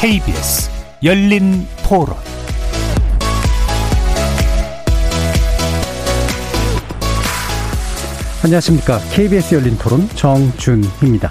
KBS 열린 토론 안녕하십니까. KBS 열린 토론 정준희입니다.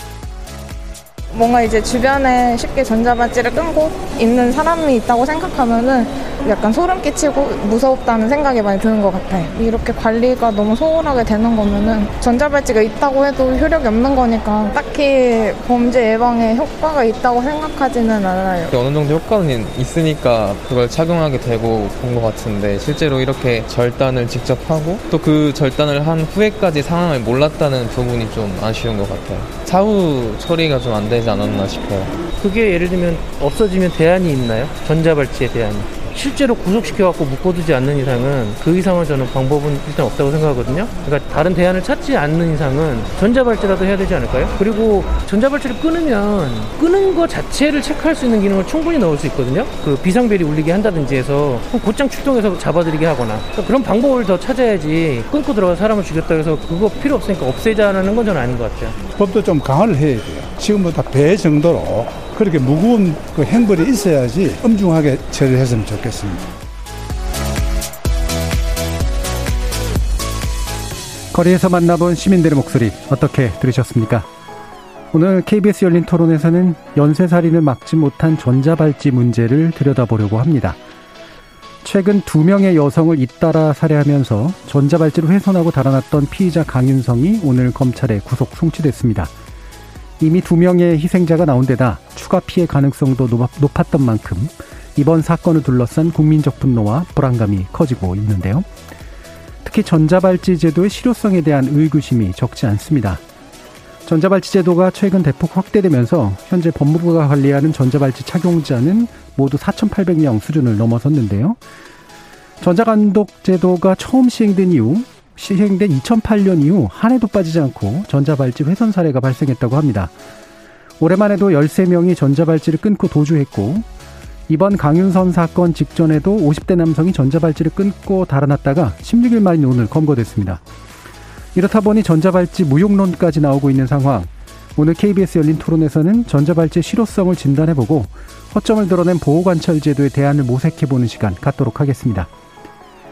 뭔가 이제 주변에 쉽게 전자발찌를 끊고 있는 사람이 있다고 생각하면은 약간 소름 끼치고 무섭다는 생각이 많이 드는 것 같아요. 이렇게 관리가 너무 소홀하게 되는 거면은 전자발찌가 있다고 해도 효력이 없는 거니까 딱히 범죄 예방에 효과가 있다고 생각하지는 않아요. 어느 정도 효과는 있으니까 그걸 착용하게 되고 본 것 같은데 실제로 이렇게 절단을 직접 하고 또 그 절단을 한 후에까지 상황을 몰랐다는 부분이 좀 아쉬운 것 같아요. 사후 처리가 좀 안 되지 않았나 싶어요. 그게 예를 들면 없어지면 대안이 있나요? 전자발찌에 대안이. 실제로 구속시켜갖고 묶어두지 않는 이상은 그 이상은 저는 방법은 일단 없다고 생각하거든요. 그러니까 다른 대안을 찾지 않는 이상은 전자발찌라도 해야 되지 않을까요? 그리고 전자발찌를 끊으면 끊은 거 자체를 체크할 수 있는 기능을 충분히 넣을 수 있거든요. 그 비상벨이 울리게 한다든지 해서 곧장 출동해서 잡아들이게 하거나 그러니까 그런 방법을 더 찾아야지 끊고 들어가 사람을 죽였다 해서 그거 필요 없으니까 없애자는 건 저는 아닌 것 같아요. 법도 좀 강화를 해야 돼요. 지금보다 배 정도로 그렇게 무거운 그 행벌이 있어야지 엄중하게 처리를 했으면 좋겠습니다. 거리에서 만나본 시민들의 목소리 어떻게 들으셨습니까? 오늘 KBS 열린 토론에서는 연쇄살인을 막지 못한 전자발찌 문제를 들여다보려고 합니다. 최근 두 명의 여성을 잇따라 살해하면서 전자발찌를 훼손하고 달아났던 피의자 강윤성이 오늘 검찰에 구속 송치됐습니다. 이미 두 명의 희생자가 나온 데다 추가 피해 가능성도 높았던 만큼 이번 사건을 둘러싼 국민적 분노와 불안감이 커지고 있는데요. 특히 전자발찌 제도의 실효성에 대한 의구심이 적지 않습니다. 전자발찌 제도가 최근 대폭 확대되면서 현재 법무부가 관리하는 전자발찌 착용자는 모두 4,800명 수준을 넘어섰는데요. 전자감독 제도가 처음 시행된 이후 시행된 2008년 이후 한 해도 빠지지 않고 전자발찌 훼손 사례가 발생했다고 합니다. 올해만 해도 13명이 전자발찌를 끊고 도주했고 이번 강윤선 사건 직전에도 50대 남성이 전자발찌를 끊고 달아났다가 16일 만인 오늘 검거됐습니다. 이렇다 보니 전자발찌 무용론까지 나오고 있는 상황. 오늘 KBS 열린 토론에서는 전자발찌의 실효성을 진단해보고 허점을 드러낸 보호관찰 제도의 대안을 모색해보는 시간 갖도록 하겠습니다.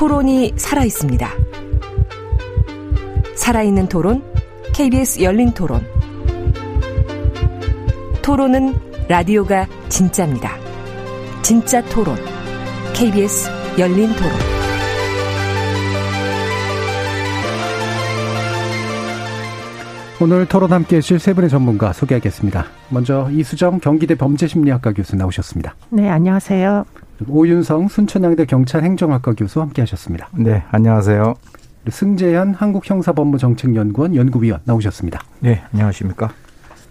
토론이 살아 있습니다. 살아있는 토론, KBS 열린 토론. 토론은 라디오가 진짜입니다. 진짜 토론, KBS 열린 토론. 오늘 토론 함께 해주실 세 분의 전문가 소개하겠습니다. 먼저 이수정 경기대 범죄심리학과 교수 나오셨습니다. 네, 안녕하세요. 오윤성 순천향대 경찰 행정학과 교수 함께 하셨습니다. 네, 안녕하세요. 승재현 한국형사법무정책연구원 연구위원 나오셨습니다. 네, 안녕하십니까.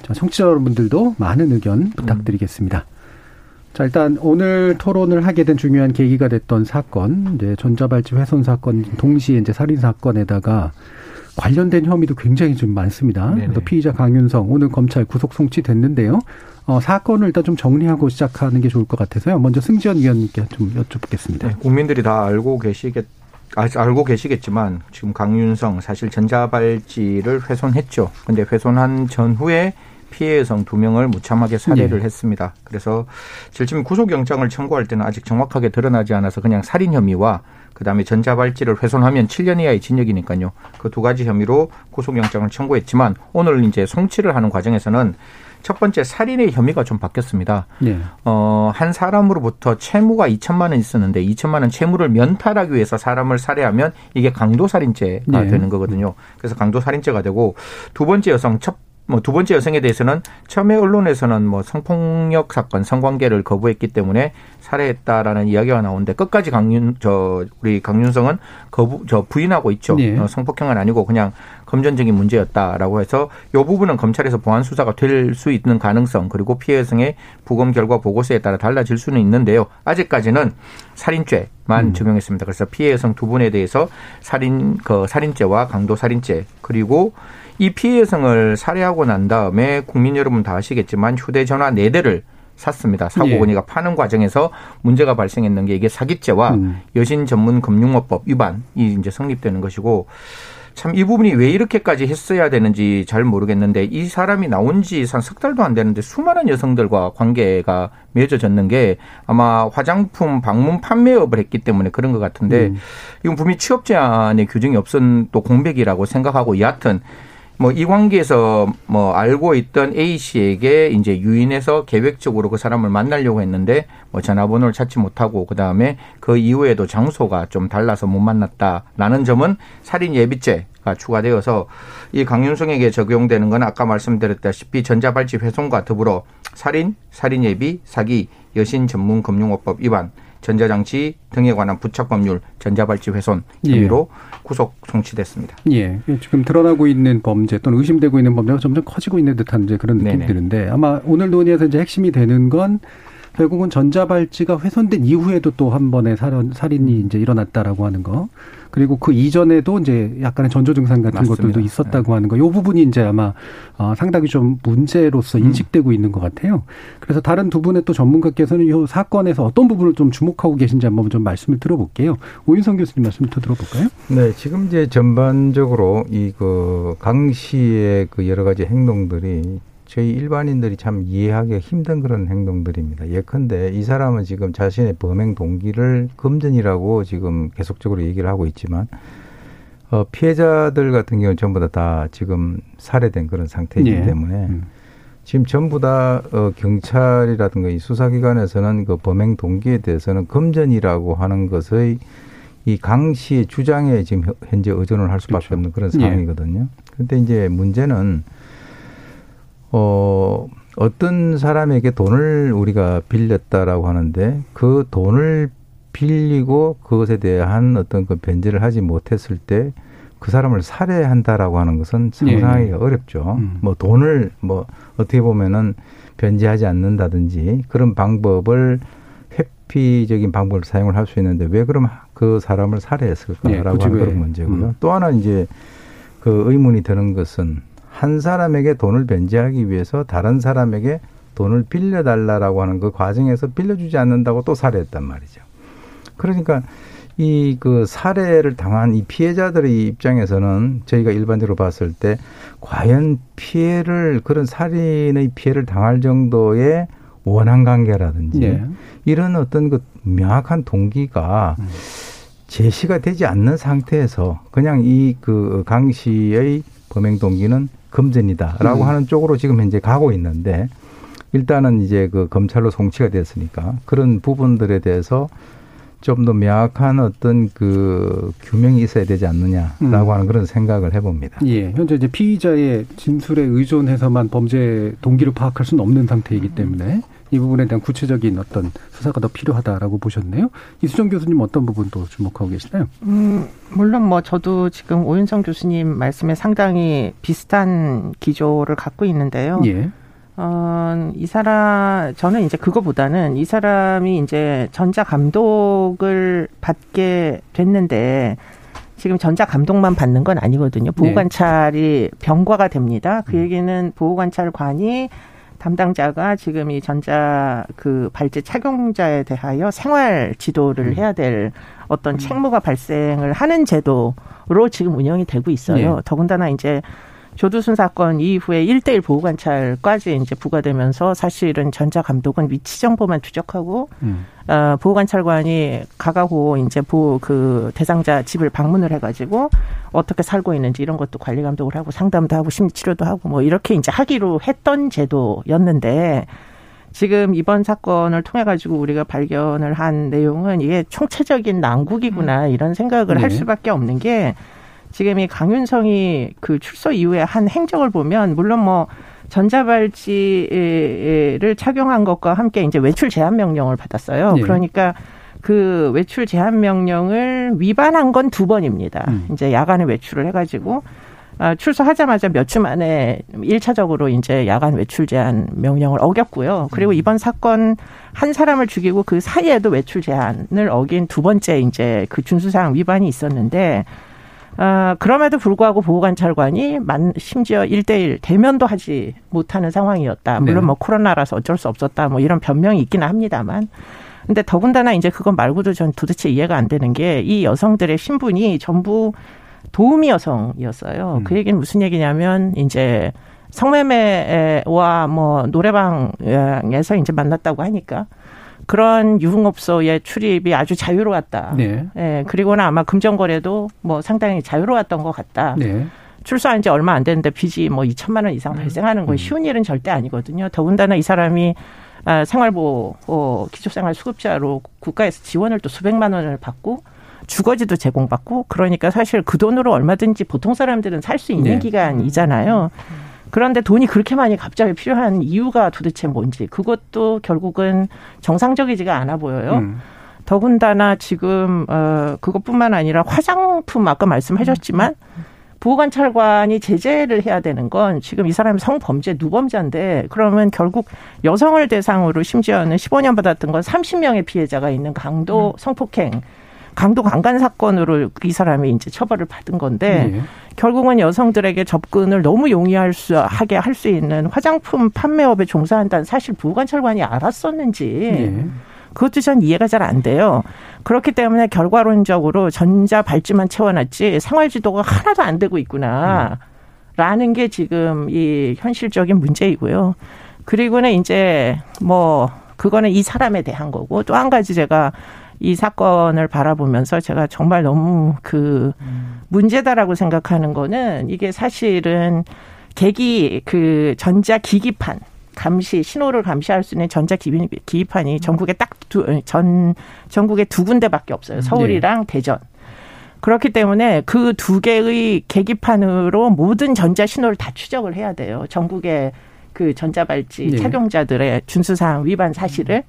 자, 청취자 여러분들도 많은 의견 부탁드리겠습니다. 음. 자, 일단 오늘 토론을 하게 된 중요한 계기가 됐던 사건, 이제 전자발찌 훼손 사건, 동시에 이제 살인 사건에다가 관련된 혐의도 굉장히 좀 많습니다. 그래서 피의자 강윤성 오늘 검찰 구속 송치됐는데요. 어, 사건을 일단 좀 정리하고 시작하는 게 좋을 것 같아서요. 먼저 승지원 위원님께 좀 여쭙겠습니다. 네, 국민들이 다 알고 계시겠 알고 계시겠지만 지금 강윤성 사실 전자발찌를 훼손했죠. 근데 훼손한 전후에 피해 여성 두 명을 무참하게 살해를 네. 했습니다. 그래서 실제 구속영장을 청구할 때는 아직 정확하게 드러나지 않아서 그냥 살인 혐의와 그다음에 전자발찌를 훼손하면 7년 이하의 징역이니까요. 그 두 가지 혐의로 구속영장을 청구했지만 오늘 이제 송치를 하는 과정에서는 첫 번째 살인의 혐의가 좀 바뀌었습니다. 네. 어, 한 사람으로부터 채무가 2천만 원 있었는데 2천만 원 채무를 면탈하기 위해서 사람을 살해하면 이게 강도 살인죄가 네. 되는 거거든요. 그래서 강도 살인죄가 되고 두 번째 여성 첫 뭐두 번째 여성에 대해서는 처음에 언론에서는 뭐 성폭력 사건, 성관계를 거부했기 때문에 살해했다라는 이야기가 나오는데 끝까지 강윤 저 우리 강윤성은 거부 저 부인하고 있죠. 예. 어, 성폭행은 아니고 그냥 금전적인 문제였다라고 해서 이 부분은 검찰에서 보안 수사가 될 수 있는 가능성 그리고 피해 여성의 부검 결과 보고서에 따라 달라질 수는 있는데요. 아직까지는 살인죄만 음. 적용했습니다. 그래서 피해 여성 두 분에 대해서 살인 그 살인죄와 강도 살인죄 그리고 이 피해 여성을 살해하고 난 다음에 국민 여러분 다 아시겠지만 휴대전화 네 대를 샀습니다. 사고 예. 건이가 파는 과정에서 문제가 발생했는 게 이게 사기죄와 음. 여신 전문 금융업법 위반이 이제 성립되는 것이고 참 이 부분이 왜 이렇게까지 했어야 되는지 잘 모르겠는데 이 사람이 나온 지 한 석 달도 안 되는데 수많은 여성들과 관계가 맺어졌는 게 아마 화장품 방문 판매업을 했기 때문에 그런 것 같은데 음. 이건 분명히 취업 제한의 규정이 없은 또 공백이라고 생각하고 여하튼 뭐 이 관계에서 뭐 알고 있던 A 씨에게 이제 유인해서 계획적으로 그 사람을 만나려고 했는데 뭐 전화번호를 찾지 못하고 그 다음에 그 이후에도 장소가 좀 달라서 못 만났다라는 점은 살인 예비죄 가 추가되어서 이 강윤성에게 적용되는 건 아까 말씀드렸다시피 전자발찌 훼손과 더불어 살인, 살인 예비, 사기, 여신 전문 금융업법 위반, 전자장치 등에 관한 부착법률 전자발찌 훼손 혐의로 구속 송치됐습니다. 예, 지금 드러나고 있는 범죄 또는 의심되고 있는 범죄가 점점 커지고 있는 듯한 이제 그런 느낌이 네네. 드는데 아마 오늘 논의에서 이제 핵심이 되는 건 결국은 전자발찌가 훼손된 이후에도 또 한 번의 살인, 살인이 이제 일어났다라고 하는 거. 그리고 그 이전에도 이제 약간의 전조 증상 같은 맞습니다. 것들도 있었다고 하는 거. 요 부분이 이제 아마 어, 상당히 좀 문제로서 음. 인식되고 있는 것 같아요. 그래서 다른 두 분의 또 전문가께서는 이 사건에서 어떤 부분을 좀 주목하고 계신지 한번 좀 말씀을 들어볼게요. 오윤성 교수님 말씀을 더 들어볼까요? 네, 지금 이제 전반적으로 이 그 강 씨의 그 여러 가지 행동들이 저희 일반인들이 참 이해하기 힘든 그런 행동들입니다. 예컨대 이 사람은 지금 자신의 범행 동기를 금전이라고 지금 계속적으로 얘기를 하고 있지만 어, 피해자들 같은 경우는 전부 다, 다 지금 살해된 그런 상태이기 예. 때문에 음. 지금 전부 다 어, 경찰이라든가 이 수사기관에서는 그 범행 동기에 대해서는 금전이라고 하는 것의 이강 씨의 주장에 지금 현- 현재 의존을 할 수밖에 그렇죠. 없는 그런 예. 상황이거든요. 그런데 이제 문제는 어 어떤 사람에게 돈을 우리가 빌렸다라고 하는데 그 돈을 빌리고 그것에 대한 어떤 그 변제를 하지 못했을 때 그 사람을 살해한다라고 하는 것은 상상하기가 어렵죠. 음. 뭐 돈을 뭐 어떻게 보면은 변제하지 않는다든지 그런 방법을 회피적인 방법을 사용을 할 수 있는데 왜 그럼 그 사람을 살해했을까라고 예, 굳이 하는 왜? 그런 문제고요. 음. 또 하나 이제 그 의문이 드는 것은 한 사람에게 돈을 변제하기 위해서 다른 사람에게 돈을 빌려달라라고 하는 그 과정에서 빌려주지 않는다고 또 살해했단 말이죠. 그러니까 이 그 살해를 당한 이 피해자들의 입장에서는 저희가 일반적으로 봤을 때 과연 피해를 그런 살인의 피해를 당할 정도의 원한 관계라든지 예. 이런 어떤 그 명확한 동기가 음. 제시가 되지 않는 상태에서 그냥 이 그 강 씨의 범행 동기는 금전이다라고 음. 하는 쪽으로 지금 현재 가고 있는데 일단은 이제 그 검찰로 송치가 됐으니까 그런 부분들에 대해서 좀 더 명확한 어떤 그 규명이 있어야 되지 않느냐라고 음. 하는 그런 생각을 해봅니다. 예, 현재 이제 피의자의 진술에 의존해서만 범죄 동기를 파악할 수는 없는 상태이기 때문에 이 부분에 대한 구체적인 어떤 수사가 더 필요하다라고 보셨네요. 이수정 교수님 어떤 부분 또 주목하고 계시나요? 음, 물론 뭐 저도 지금 오윤성 교수님 말씀에 상당히 비슷한 기조를 갖고 있는데요. 예. 어, 이 사람, 저는 이제 그거보다는 이 사람이 이제 전자 감독을 받게 됐는데 지금 전자 감독만 받는 건 아니거든요. 보호 네. 관찰이 병과가 됩니다. 그 얘기는 보호 관찰관이 담당자가 지금 이 전자 그 발제 착용자에 대하여 생활 지도를 해야 될 어떤 책무가 발생을 하는 제도로 지금 운영이 되고 있어요. 네. 더군다나 이제 조두순 사건 이후에 1대1 보호 관찰까지 이제 부과되면서 사실은 전자 감독은 위치 정보만 추적하고 음. 어, 보호 관찰관이 가가고 이제 보호 그 대상자 집을 방문을 해가지고 어떻게 살고 있는지 이런 것도 관리 감독을 하고 상담도 하고 심리 치료도 하고 뭐 이렇게 이제 하기로 했던 제도였는데 지금 이번 사건을 통해 가지고 우리가 발견을 한 내용은 이게 총체적인 난국이구나 이런 생각을 할 네. 수밖에 없는 게 지금 이 강윤성이 그 출소 이후에 한 행적을 보면 물론 뭐 전자발찌를 착용한 것과 함께 이제 외출 제한 명령을 받았어요. 네. 그러니까 그 외출 제한 명령을 위반한 건 두 번입니다. 음. 이제 야간에 외출을 해가지고 아, 출소하자마자 몇 주 만에 일차적으로 이제 야간 외출 제한 명령을 어겼고요. 그리고 이번 사건 한 사람을 죽이고 그 사이에도 외출 제한을 어긴 두 번째 이제 그 준수사항 위반이 있었는데 아, 그럼에도 불구하고 보호관찰관이 만, 심지어 일대일 대면도 하지 못하는 상황이었다. 물론 네. 뭐 코로나라서 어쩔 수 없었다. 뭐 이런 변명이 있기는 합니다만. 근데 더군다나 이제 그건 말고도 전 도대체 이해가 안 되는 게 이 여성들의 신분이 전부 도우미 여성이었어요. 음. 그 얘기는 무슨 얘기냐면 이제 성매매와 뭐 노래방에서 이제 만났다고 하니까 그런 유흥업소의 출입이 아주 자유로웠다. 네. 예, 그리고는 아마 금전거래도 뭐 상당히 자유로웠던 것 같다. 네. 출소한 지 얼마 안 됐는데 빚이 뭐 2천만 원 이상 발생하는 건 쉬운 일은 절대 아니거든요. 더군다나 이 사람이 아, 생활보호 어, 기초생활 수급자로 국가에서 지원을 또 수백만 원을 받고 주거지도 제공받고 그러니까 사실 그 돈으로 얼마든지 보통 사람들은 살 수 있는 네. 기간이잖아요. 그런데 돈이 그렇게 많이 갑자기 필요한 이유가 도대체 뭔지 그것도 결국은 정상적이지가 않아 보여요. 음. 더군다나 지금 어 그것뿐만 아니라 화장품 아까 말씀하셨지만 보호관찰관이 제재를 해야 되는 건 지금 이 사람이 성범죄 누범자인데 그러면 결국 여성을 대상으로 심지어는 15년 받았던 건 30명의 피해자가 있는 강도 성폭행 강도 강간 사건으로 이 사람이 이제 처벌을 받은 건데 네. 결국은 여성들에게 접근을 너무 용이할 수 하게 할 수 있는 화장품 판매업에 종사한다는 사실 보호관찰관이 알았었는지 네. 그것도 전 이해가 잘 안 돼요. 그렇기 때문에 결과론적으로 전자 발찌만 채워놨지 생활 지도가 하나도 안 되고 있구나. 라는 게 지금 이 현실적인 문제이고요. 그리고는 이제 뭐 그거는 이 사람에 대한 거고 또 한 가지 제가 이 사건을 바라보면서 제가 정말 너무 그 문제다라고 생각하는 거는 이게 사실은 계기 그 전자 기기판 감시 신호를 감시할 수 있는 전자 기기, 기기판이 전국에 딱 두 전 전국에 두 군데밖에 없어요. 서울이랑 대전. 그렇기 때문에 그 두 개의 계기판으로 모든 전자 신호를 다 추적을 해야 돼요. 전국의 그 전자발찌 네. 착용자들의 준수사항 위반 사실을.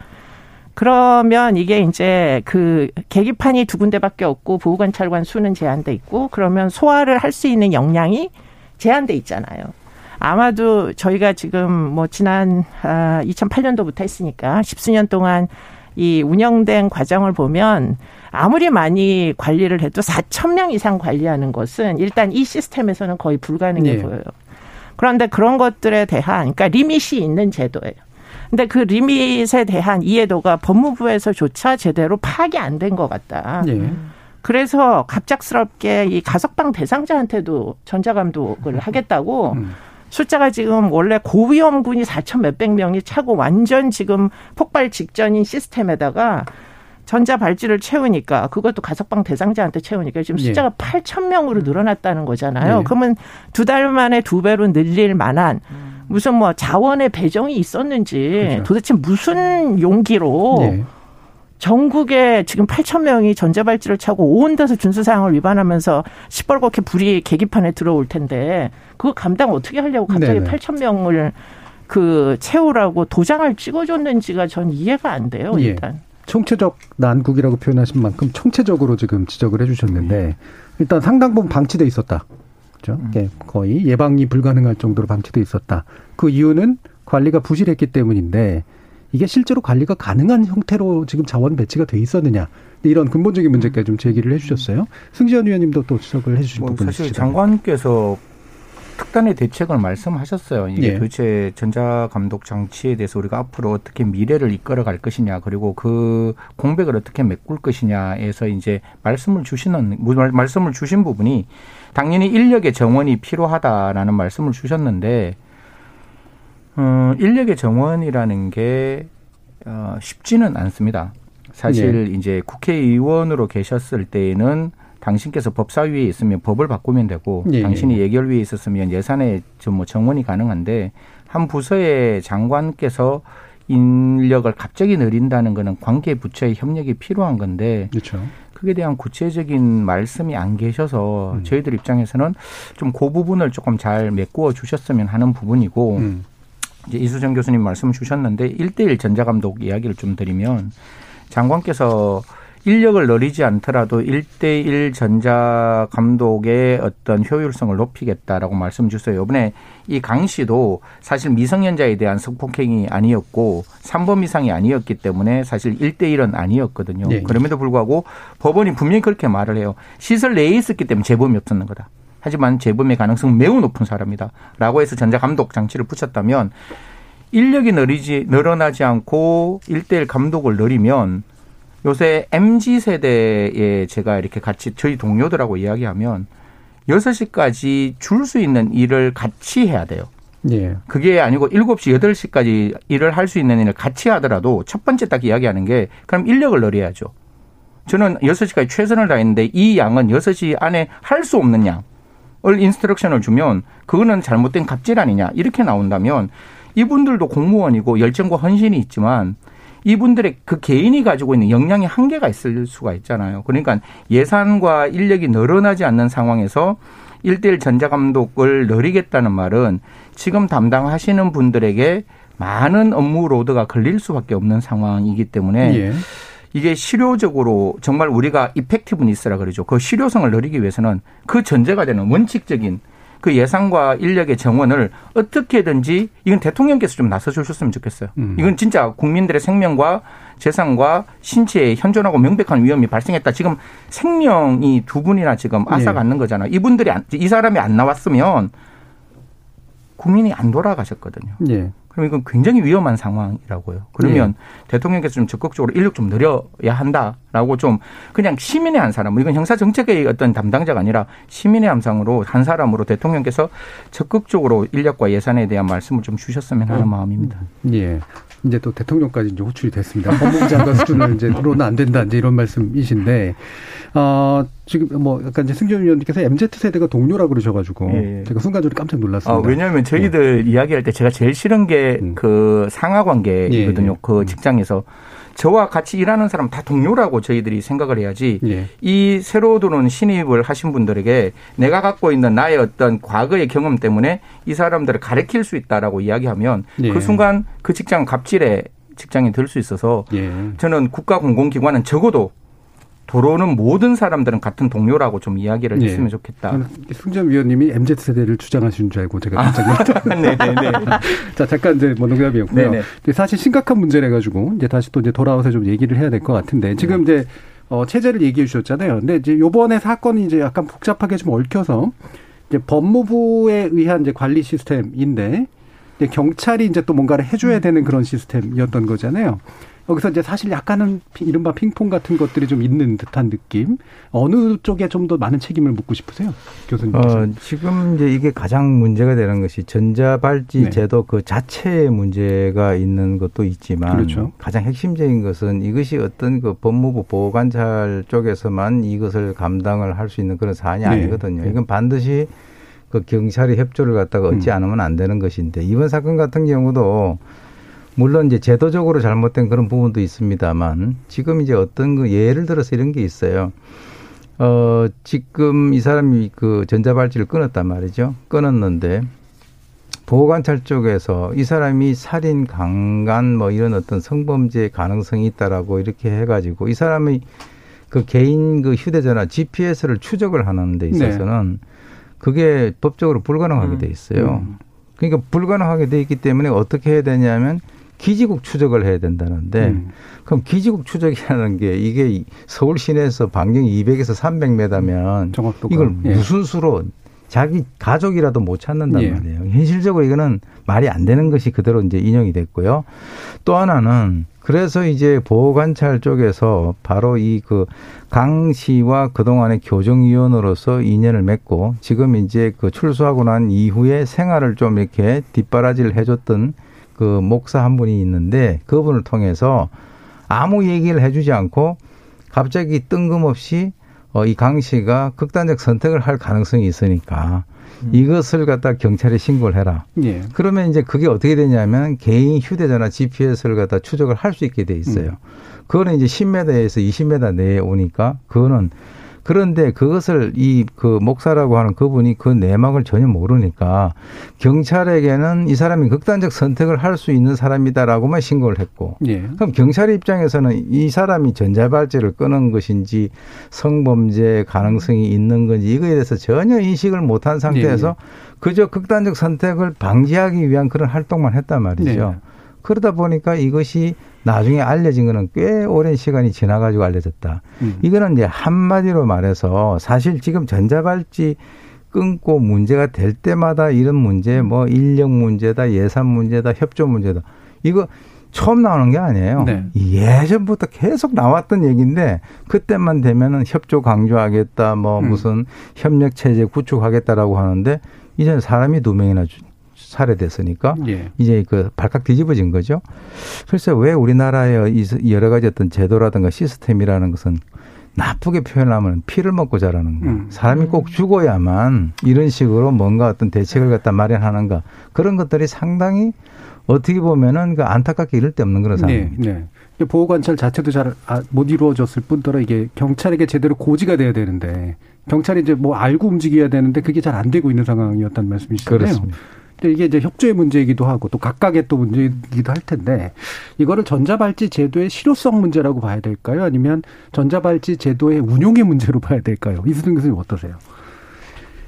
그러면 이게 이제 그 계기판이 두 군데밖에 없고 보호관찰관 수는 제한돼 있고 그러면 소화를 할 수 있는 역량이 제한돼 있잖아요. 아마도 저희가 지금 뭐 지난 아 2008년도부터 했으니까 십수년 동안 이 운영된 과정을 보면 아무리 많이 관리를 해도 4천 명 이상 관리하는 것은 일단 이 시스템에서는 거의 불가능해 네. 보여요. 그런데 그런 것들에 대한 그러니까 리밋이 있는 제도예요. 근데 그 리밋에 대한 이해도가 법무부에서조차 제대로 파악이 안 된 것 같다. 네. 그래서 갑작스럽게 이 가석방 대상자한테도 전자감독을 하겠다고 음. 숫자가 지금 원래 고위험군이 4천 몇백 명이 차고 완전 지금 폭발 직전인 시스템에다가 전자 발찌를 채우니까 그것도 가석방 대상자한테 채우니까 지금 예. 숫자가 8천 명으로 늘어났다는 거잖아요. 네. 그러면 두 달 만에 두 배로 늘릴 만한 무슨 뭐 자원의 배정이 있었는지 그렇죠. 도대체 무슨 용기로 네. 전국에 지금 8천 명이 전자발찌를 차고 온 데서 준수사항을 위반하면서 시뻘겋게 불이 계기판에 들어올 텐데 그거 감당 어떻게 하려고 갑자기 네네. 8천 명을 그 채우라고 도장을 찍어줬는지가 전 이해가 안 돼요 예. 일단. 총체적 난국이라고 표현하신 만큼 총체적으로 지금 지적을 해주셨는데 일단 상당 부분 방치돼 있었다. 그렇죠? 예, 거의 예방이 불가능할 정도로 방치돼 있었다. 그 이유는 관리가 부실했기 때문인데 이게 실제로 관리가 가능한 형태로 지금 자원 배치가 돼 있었느냐 이런 근본적인 문제까지 좀 제기를 해주셨어요. 승지현 의원님도 또 지적을 해주신 뭐 부분이 사실 있으시다. 장관께서 특단의 대책을 말씀하셨어요. 이게 예. 도대체 전자 감독 장치에 대해서 우리가 앞으로 어떻게 미래를 이끌어 갈 것이냐, 그리고 그 공백을 어떻게 메꿀 것이냐에서 이제 말씀을 주시는 말- 말씀을 주신 부분이 당연히 인력의 정원이 필요하다라는 말씀을 주셨는데 어, 인력의 정원이라는 게 어, 쉽지는 않습니다. 사실 이제 국회의원으로 계셨을 때에는 당신께서 법사위에 있으면 법을 바꾸면 되고 예, 당신이 예. 예결위에 있었으면 예산에 좀뭐 정원이 가능한데 한 부서의 장관께서 인력을 갑자기 늘린다는 거는 관계 부처의 협력이 필요한 건데 그렇죠. 그에 대한 구체적인 말씀이 안 계셔서 음. 저희들 입장에서는 좀 그 부분을 조금 잘 메꾸어 주셨으면 하는 부분이고 음. 이제 이수정 교수님 말씀 주셨는데 일대일 전자감독 이야기를 좀 드리면 장관께서 인력을 늘리지 않더라도 일대일 전자 감독의 어떤 효율성을 높이겠다라고 말씀 주세요. 이번에 이 강 씨도 사실 미성년자에 대한 성폭행이 아니었고 3번 이상이 아니었기 때문에 사실 일대일은 아니었거든요. 네. 그럼에도 불구하고 법원이 분명히 그렇게 말을 해요. 시설 내에 있었기 때문에 재범이 없었는 거다. 하지만 재범의 가능성은 매우 높은 사람이다. 라고 해서 전자 감독 장치를 붙였다면 인력이 늘리지, 늘어나지 않고 일대일 감독을 늘리면 요새 MZ 세대에 제가 이렇게 같이 저희 동료들하고 이야기하면 6시까지 줄 수 있는 일을 같이 해야 돼요. 예. 그게 아니고 7시, 8시까지 일을 할 수 있는 일을 같이 하더라도 첫 번째 딱 이야기하는 게 그럼 인력을 늘려야죠. 저는 6시까지 최선을 다했는데 이 양은 6시 안에 할 수 없는 양을 인스트럭션을 주면 그거는 잘못된 갑질 아니냐 이렇게 나온다면 이분들도 공무원이고 열정과 헌신이 있지만 이분들의 그 개인이 가지고 있는 역량의 한계가 있을 수가 있잖아요. 그러니까 예산과 인력이 늘어나지 않는 상황에서 일대일 전자감독을 늘리겠다는 말은 지금 담당하시는 분들에게 많은 업무 로드가 걸릴 수밖에 없는 상황이기 때문에 예. 이게 실효적으로 정말 우리가 이펙티브니스라 그러죠. 그 실효성을 늘리기 위해서는 그 전제가 되는 원칙적인 그 예산과 인력의 정원을 어떻게든지 이건 대통령께서 좀 나서 주셨으면 좋겠어요. 음. 이건 진짜 국민들의 생명과 재산과 신체에 현존하고 명백한 위험이 발생했다. 지금 생명이 두 분이나 지금 앗아 예. 갖는 거잖아요. 이분들이 안- 이 사람이 안 나왔으면 국민이 안 돌아가셨거든요. 예. 그럼 이건 굉장히 위험한 상황이라고요. 그러면 대통령께서 좀 적극적으로 인력 좀 늘려야 한다라고 좀 그냥 시민의 한 사람, 이건 형사 정책의 어떤 담당자가 아니라 시민의 함상으로 한 사람으로 대통령께서 적극적으로 인력과 예산에 대한 말씀을 좀 주셨으면 하는 마음입니다. 예. 이제 또 대통령까지 이제 호출이 됐습니다. 법무부 장관 수준을 이제 로는 안 된다 이제 이런 말씀이신데 어 지금 뭐 약간 이제 승준 위원님께서 MZ 세대가 동료라 그러셔가지고 예, 예. 제가 순간적으로 깜짝 아, 놀랐습니다. 왜냐하면 저희들 이야기할 때 제가 제일 싫은 게 음. 그 상하 관계이거든요. 예, 예. 그 직장에서 저와 같이 일하는 사람 다 동료라고 저희들이 생각을 해야지 예. 이 새로 들어온 신입을 하신 분들에게 내가 갖고 있는 나의 어떤 과거의 경험 때문에 이 사람들을 가르칠 수 있다라고 이야기하면 예. 그 순간 그 직장 갑질의 직장이 될 수 있어서 예. 저는 국가 공공기관은 적어도 들어오는 모든 사람들은 같은 동료라고 좀 이야기를 예. 했으면 좋겠다. 승전 위원님이 MZ 세대를 주장하시는 줄 알고 제가 깜짝 놀랐다. 네네네. 자, 잠깐 이제 뭐 농담이었고요. 네네. 근데 사실 심각한 문제래 가지고 이제 다시 또 이제 돌아와서 좀 얘기를 해야 될 것 같은데 지금 이제 어 체제를 얘기해 주셨잖아요. 근데 이제 요번에 사건이 이제 약간 복잡하게 좀 얽혀서 이제 법무부에 의한 이제 관리 시스템인데 이제 경찰이 이제 또 뭔가를 해줘야 되는 그런 시스템이었던 거잖아요. 여기서 이제 사실 약간은 피- 이른바 핑퐁 같은 것들이 좀 있는 듯한 느낌. 어느 쪽에 좀 더 많은 책임을 묻고 싶으세요, 교수님께서? 어, 지금 이제 이게 가장 문제가 되는 것이 전자발찌 네. 제도 그 자체에 문제가 있는 것도 있지만 그렇죠. 가장 핵심적인 것은 이것이 어떤 그 법무부 보호관찰 쪽에서만 이것을 감당을 할 수 있는 그런 사안이 네. 아니거든요. 네. 이건 반드시 그 경찰이 협조를 갖다가 얻지 음. 않으면 안 되는 것인데 이번 사건 같은 경우도 물론 이제 제도적으로 잘못된 그런 부분도 있습니다만 지금 이제 어떤 그 예를 들어서 이런 게 있어요. 어, 지금 이 사람이 그 전자발찌를 끊었단 말이죠. 끊었는데 보호관찰 쪽에서 이 사람이 살인, 강간 뭐 이런 어떤 성범죄 가능성이 있다라고 이렇게 해가지고 이 사람이 그 개인 그 휴대전화 GPS를 추적을 하는 데 있어서는 그게 법적으로 불가능하게 돼 있어요. 음. 그러니까 불가능하게 돼 있기 때문에 어떻게 해야 되냐면 기지국 추적을 해야 된다는데 음. 그럼 기지국 추적이라는 게 이게 서울 시내에서 반경이 200에서 300m면 정확도가. 이걸 예. 무슨 수로 자기 가족이라도 못 찾는단 예. 말이에요. 현실적으로 이거는 말이 안 되는 것이 그대로 이제 인용이 됐고요. 또 하나는 그래서 이제 보호관찰 쪽에서 바로 이 그강 씨와 그동안의 교정위원으로서 인연을 맺고 지금 이제 그 출소하고 난 이후에 생활을 좀 이렇게 뒷바라지를 해줬던 그 목사 한 분이 있는데 그분을 통해서 아무 얘기를 해주지 않고 갑자기 뜬금없이 어, 이 강 씨가 극단적 선택을 할 가능성이 있으니까 이것을 갖다 경찰에 신고를 해라. 예. 그러면 이제 그게 어떻게 되냐면 개인 휴대전화 GPS를 갖다 추적을 할 수 있게 돼 있어요. 그거는 이제 10m에서 20m 내에 오니까 그거는 그런데 그것을 이 그 목사라고 하는 그분이 그 내막을 전혀 모르니까 경찰에게는 이 사람이 극단적 선택을 할 수 있는 사람이다라고만 신고를 했고 예. 그럼 경찰 입장에서는 이 사람이 전자발찌를 끄는 것인지 성범죄 가능성이 있는 건지 이거에 대해서 전혀 인식을 못한 상태에서 예, 그저 극단적 선택을 방지하기 위한 그런 활동만 했단 말이죠. 네. 그러다 보니까 이것이 나중에 알려진 거는 꽤 오랜 시간이 지나가지고 알려졌다. 음. 이거는 이제 한마디로 말해서 사실 지금 전자발찌 끊고 문제가 될 때마다 이런 문제, 뭐 인력 문제다, 예산 문제다, 협조 문제다. 이거 처음 나오는 게 아니에요. 네. 예전부터 계속 나왔던 얘기인데 그때만 되면은 협조 강조하겠다, 뭐 음. 무슨 협력 체제 구축하겠다라고 하는데 이제는 사람이 두 명이나 주- 살해됐으니까 예. 이제 그 발칵 뒤집어진 거죠. 글쎄 왜 우리나라의 이 여러 가지 어떤 제도라든가 시스템이라는 것은 나쁘게 표현하면 피를 먹고 자라는 거. 음. 사람이 꼭 죽어야만 이런 식으로 뭔가 어떤 대책을 갖다 마련하는가. 그런 것들이 상당히 어떻게 보면은 그 안타깝게 이를 데 없는 그런 네, 상황입니다. 네. 근데 보호 관찰 자체도 잘 못 이루어졌을 뿐더러 이게 경찰에게 제대로 고지가 돼야 되는데 경찰이 이제 뭐 알고 움직여야 되는데 그게 잘 안 되고 있는 상황이었다는 말씀이시잖아요. 그렇습니다. 근데 이게 이제 협조의 문제이기도 하고 또 각각의 또 문제이기도 할 텐데 이거를 전자발찌 제도의 실효성 문제라고 봐야 될까요? 아니면 전자발찌 제도의 운용의 문제로 봐야 될까요? 이수등 교수님 어떠세요?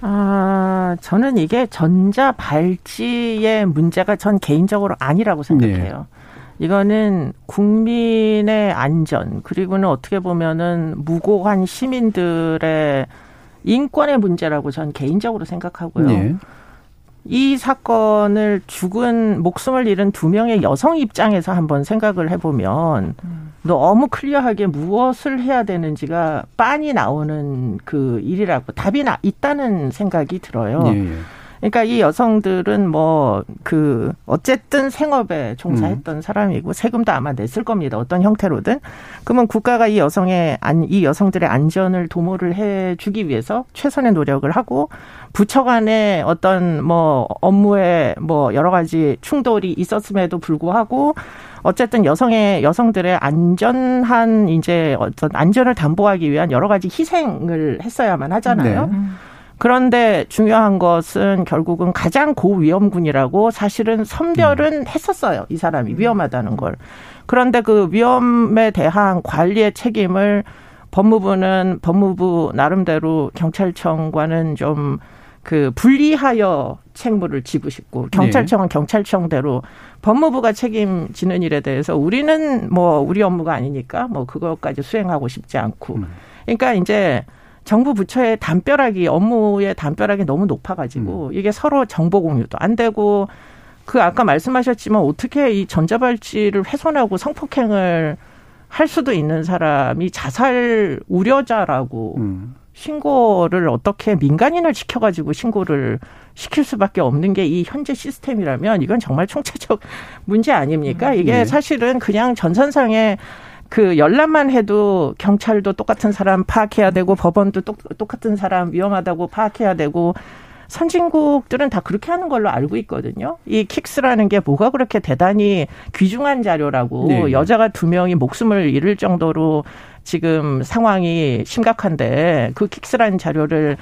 아, 저는 이게 전자 발찌의 문제가 전 개인적으로 아니라고 생각해요. 이거는 국민의 안전, 그리고는 어떻게 보면은 무고한 시민들의 인권의 문제라고 전 개인적으로 생각하고요. 예. 이 사건을 죽은 목숨을 잃은 두 명의 여성 입장에서 한번 생각을 해보면 너무 클리어하게 무엇을 해야 되는지가 빤히 나오는 그 일이라고 답이 나 있다는 생각이 들어요. 예, 예. 그러니까 이 여성들은 뭐 그 어쨌든 생업에 종사했던 음. 사람이고 세금도 아마 냈을 겁니다. 어떤 형태로든. 그러면 국가가 이 여성의 안, 이 여성들의 안전을 도모를 해 주기 위해서 최선의 노력을 하고 부처 간에 어떤 뭐 업무에 뭐 여러 가지 충돌이 있었음에도 불구하고 어쨌든 여성의 여성들의 안전한 이제 어떤 안전을 담보하기 위한 여러 가지 희생을 했어야만 하잖아요. 네. 그런데 중요한 것은 결국은 가장 고위험군이라고 사실은 선별은 했었어요. 이 사람이 위험하다는 걸. 그런데 그 위험에 대한 관리의 책임을 법무부는 법무부 나름대로 경찰청과는 좀 그 분리하여 책무를 지고 싶고 경찰청은 경찰청대로 법무부가 책임지는 일에 대해서 우리는 뭐 우리 업무가 아니니까 뭐 그것까지 수행하고 싶지 않고. 그러니까 이제 정부 부처의 담벼락이 업무의 담벼락이 너무 높아가지고 이게 서로 정보 공유도 안 되고 그 아까 말씀하셨지만 어떻게 이 전자발찌를 훼손하고 성폭행을 할 수도 있는 사람이 자살 우려자라고 음. 신고를 어떻게 민간인을 지켜가지고 신고를 시킬 수밖에 없는 게 이 현재 시스템이라면 이건 정말 총체적 문제 아닙니까? 이게 네. 사실은 그냥 전선상에 그 열람만 해도 경찰도 똑같은 사람 파악해야 되고 법원도 똑, 똑같은 사람 위험하다고 파악해야 되고 선진국들은 다 그렇게 하는 걸로 알고 있거든요. 이 킥스라는 게 뭐가 그렇게 대단히 귀중한 자료라고 네. 여자가 두 명이 목숨을 잃을 정도로 지금 상황이 심각한데 그 킥스라는 자료를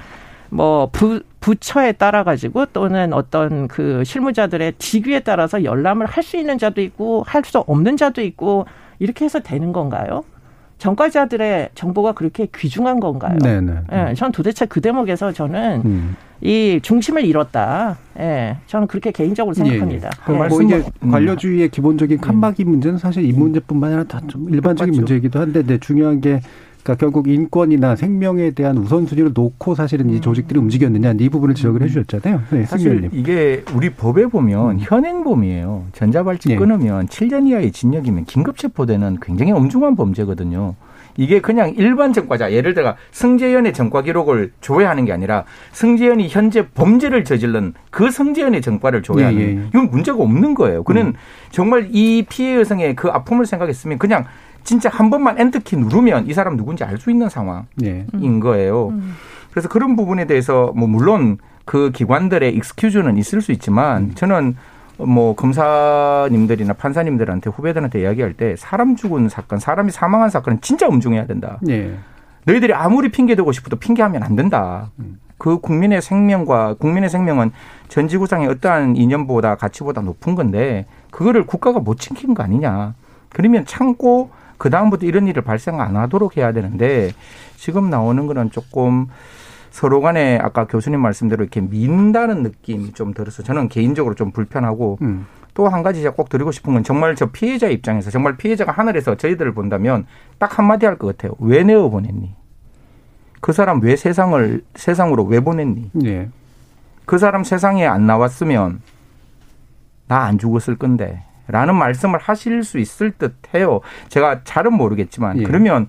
뭐 부, 부처에 따라 가지고 또는 어떤 그 실무자들의 직위에 따라서 열람을 할 수 있는 자도 있고 할 수 없는 자도 있고 이렇게 해서 되는 건가요? 전과자들의 정보가 그렇게 귀중한 건가요? 네네. 예, 전 도대체 그 대목에서 저는 음. 이 중심을 잃었다. 예, 저는 그렇게 개인적으로 생각합니다. 예, 예. 예. 뭐 이게 음. 관료주의의 기본적인 칸막이 문제는 사실 이 문제뿐만 아니라 다 좀 일반적인 맞죠. 문제이기도 한데 네, 중요한 게 그러니까 결국 인권이나 생명에 대한 우선순위를 놓고 사실은 이 조직들이 움직였느냐 이 부분을 지적을 해주셨잖아요. 네, 사실. 이게 우리 법에 보면 현행범이에요. 전자발찌 예. 끊으면 7년 이하의 징역이면 긴급체포되는 굉장히 엄중한 범죄거든요. 이게 그냥 일반 전과자, 예를 들어 승재현의 전과 기록을 조회하는 게 아니라 승재현이 현재 범죄를 저질른 그 승재현의 전과를 조회하는 예, 예, 예. 이건 문제가 없는 거예요. 그는 음. 정말 이 피해 여성의 그 아픔을 생각했으면 그냥 진짜 한 번만 엔터키 누르면 이 사람 누군지 알 수 있는 상황. 네. 인 거예요. 그래서 그런 부분에 대해서 뭐 물론 그 기관들의 익스큐즈는 있을 수 있지만 저는 뭐 검사님들이나 판사님들한테 후배들한테 이야기할 때 사람 죽은 사건, 사람이 사망한 사건은 진짜 엄중해야 된다. 예. 너희들이 아무리 핑계 대고 싶어도 핑계하면 안 된다. 그 국민의 생명과 국민의 생명은 전 지구상의 어떠한 이념보다 가치보다 높은 건데 그거를 국가가 못 지킨 거 아니냐. 그러면 참고 그 다음부터 이런 일을 발생 안 하도록 해야 되는데 지금 나오는 거는 조금 서로 간에 아까 교수님 말씀대로 이렇게 민다는 느낌이 좀 들어서 저는 개인적으로 좀 불편하고 음. 또한 가지 제가 꼭 드리고 싶은 건 정말 저 피해자 입장에서 정말 피해자가 하늘에서 저희들을 본다면 딱 한마디 할 것 같아요. 왜 내어 보냈니? 그 사람 왜 세상을 세상으로 왜 보냈니? 예. 그 사람 세상에 안 나왔으면 나 안 죽었을 건데. 라는 말씀을 하실 수 있을 듯 해요. 제가 잘은 모르겠지만. 예. 그러면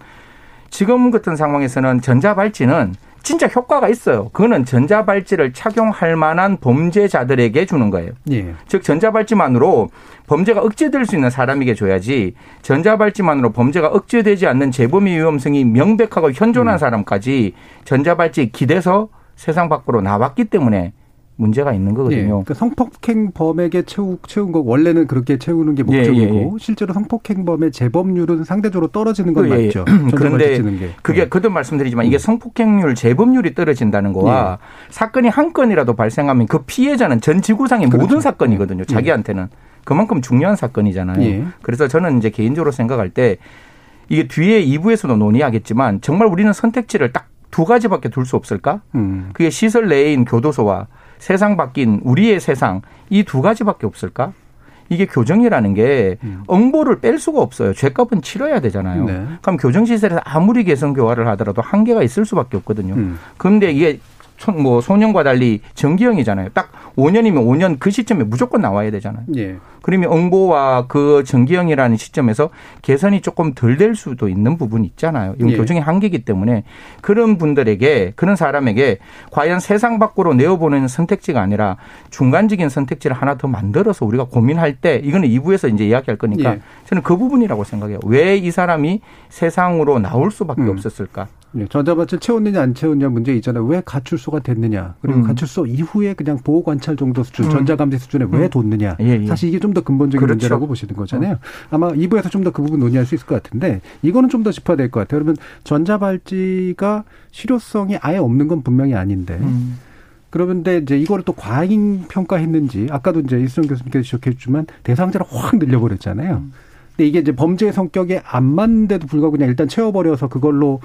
지금 같은 상황에서는 전자발찌는 진짜 효과가 있어요. 그거는 전자발찌를 착용할 만한 범죄자들에게 주는 거예요. 예. 즉 전자발찌만으로 범죄가 억제될 수 있는 사람에게 줘야지 전자발찌만으로 범죄가 억제되지 않는 재범의 위험성이 명백하고 현존한 사람까지 전자발찌에 기대서 세상 밖으로 나왔기 때문에 문제가 있는 예. 거거든요. 그러니까 성폭행범에게 채우, 채운 거 원래는 그렇게 채우는 게 예, 목적이고 예, 예. 실제로 성폭행범의 재범률은 상대적으로 떨어지는 건 그, 예, 맞죠. 예. 그런데. 그게 예. 그도 말씀드리지만 이게 성폭행률 재범률이 떨어진다는 거와 사건이 한 건이라도 발생하면 그 피해자는 전 지구상의 그렇죠. 모든 사건이거든요. 자기한테는 그만큼 중요한 사건이잖아요. 예. 그래서 저는 이제 개인적으로 생각할 때 이게 뒤에 2부에서도 논의하겠지만 정말 우리는 선택지를 딱 두 가지밖에 둘 수 없을까? 음. 그게 시설 내인 교도소와 세상 바뀐 우리의 세상 이 두 가지밖에 없을까? 이게 교정이라는 게 응보를 뺄 수가 없어요. 죄값은 치러야 되잖아요. 음. 네. 그럼 교정 시설에서 아무리 개선 교화를 하더라도 한계가 있을 수밖에 없거든요. 음. 그런데 이게 소- 뭐 소년과 달리 정기형이잖아요. 딱 5년이면 5년 그 시점에 무조건 나와야 되잖아요. 예. 그러면 응보와 그 정기형이라는 시점에서 개선이 조금 덜 될 수도 있는 부분이 있잖아요. 이건 예. 교정의 한계이기 때문에 그런 분들에게 그런 사람에게 과연 세상 밖으로 내어보내는 선택지가 아니라 중간적인 선택지를 하나 더 만들어서 우리가 고민할 때 이거는 2부에서 이제 이야기할 거니까 예. 저는 그 부분이라고 생각해요. 왜 이 사람이 세상으로 나올 수밖에 음. 없었을까? 예, 전자발찌 채웠느냐 안 채웠느냐 문제 있잖아요. 왜 가출소가 됐느냐. 그리고 음. 가출소 이후에 그냥 보호 관찰 정도 수준, 음. 전자감지 수준에 왜 음. 뒀느냐. 예, 예. 사실 이게 좀더 근본적인 그렇죠. 문제라고 보시는 거잖아요. 아마 2부에서 좀 더 그 부분 논의할 수 있을 것 같은데 이거는 좀 더 짚어야 될 것 같아요. 그러면 전자발찌가 실효성이 아예 없는 건 분명히 아닌데 음. 그런데 이제 이거를 또 과잉 평가했는지 아까도 이제 이수정 교수님께서 지적해 주지만 대상자를 확 늘려버렸잖아요. 근데 이게 이제 범죄의 성격에 안 맞는데도 불구하고 그냥 일단 채워버려서 그걸로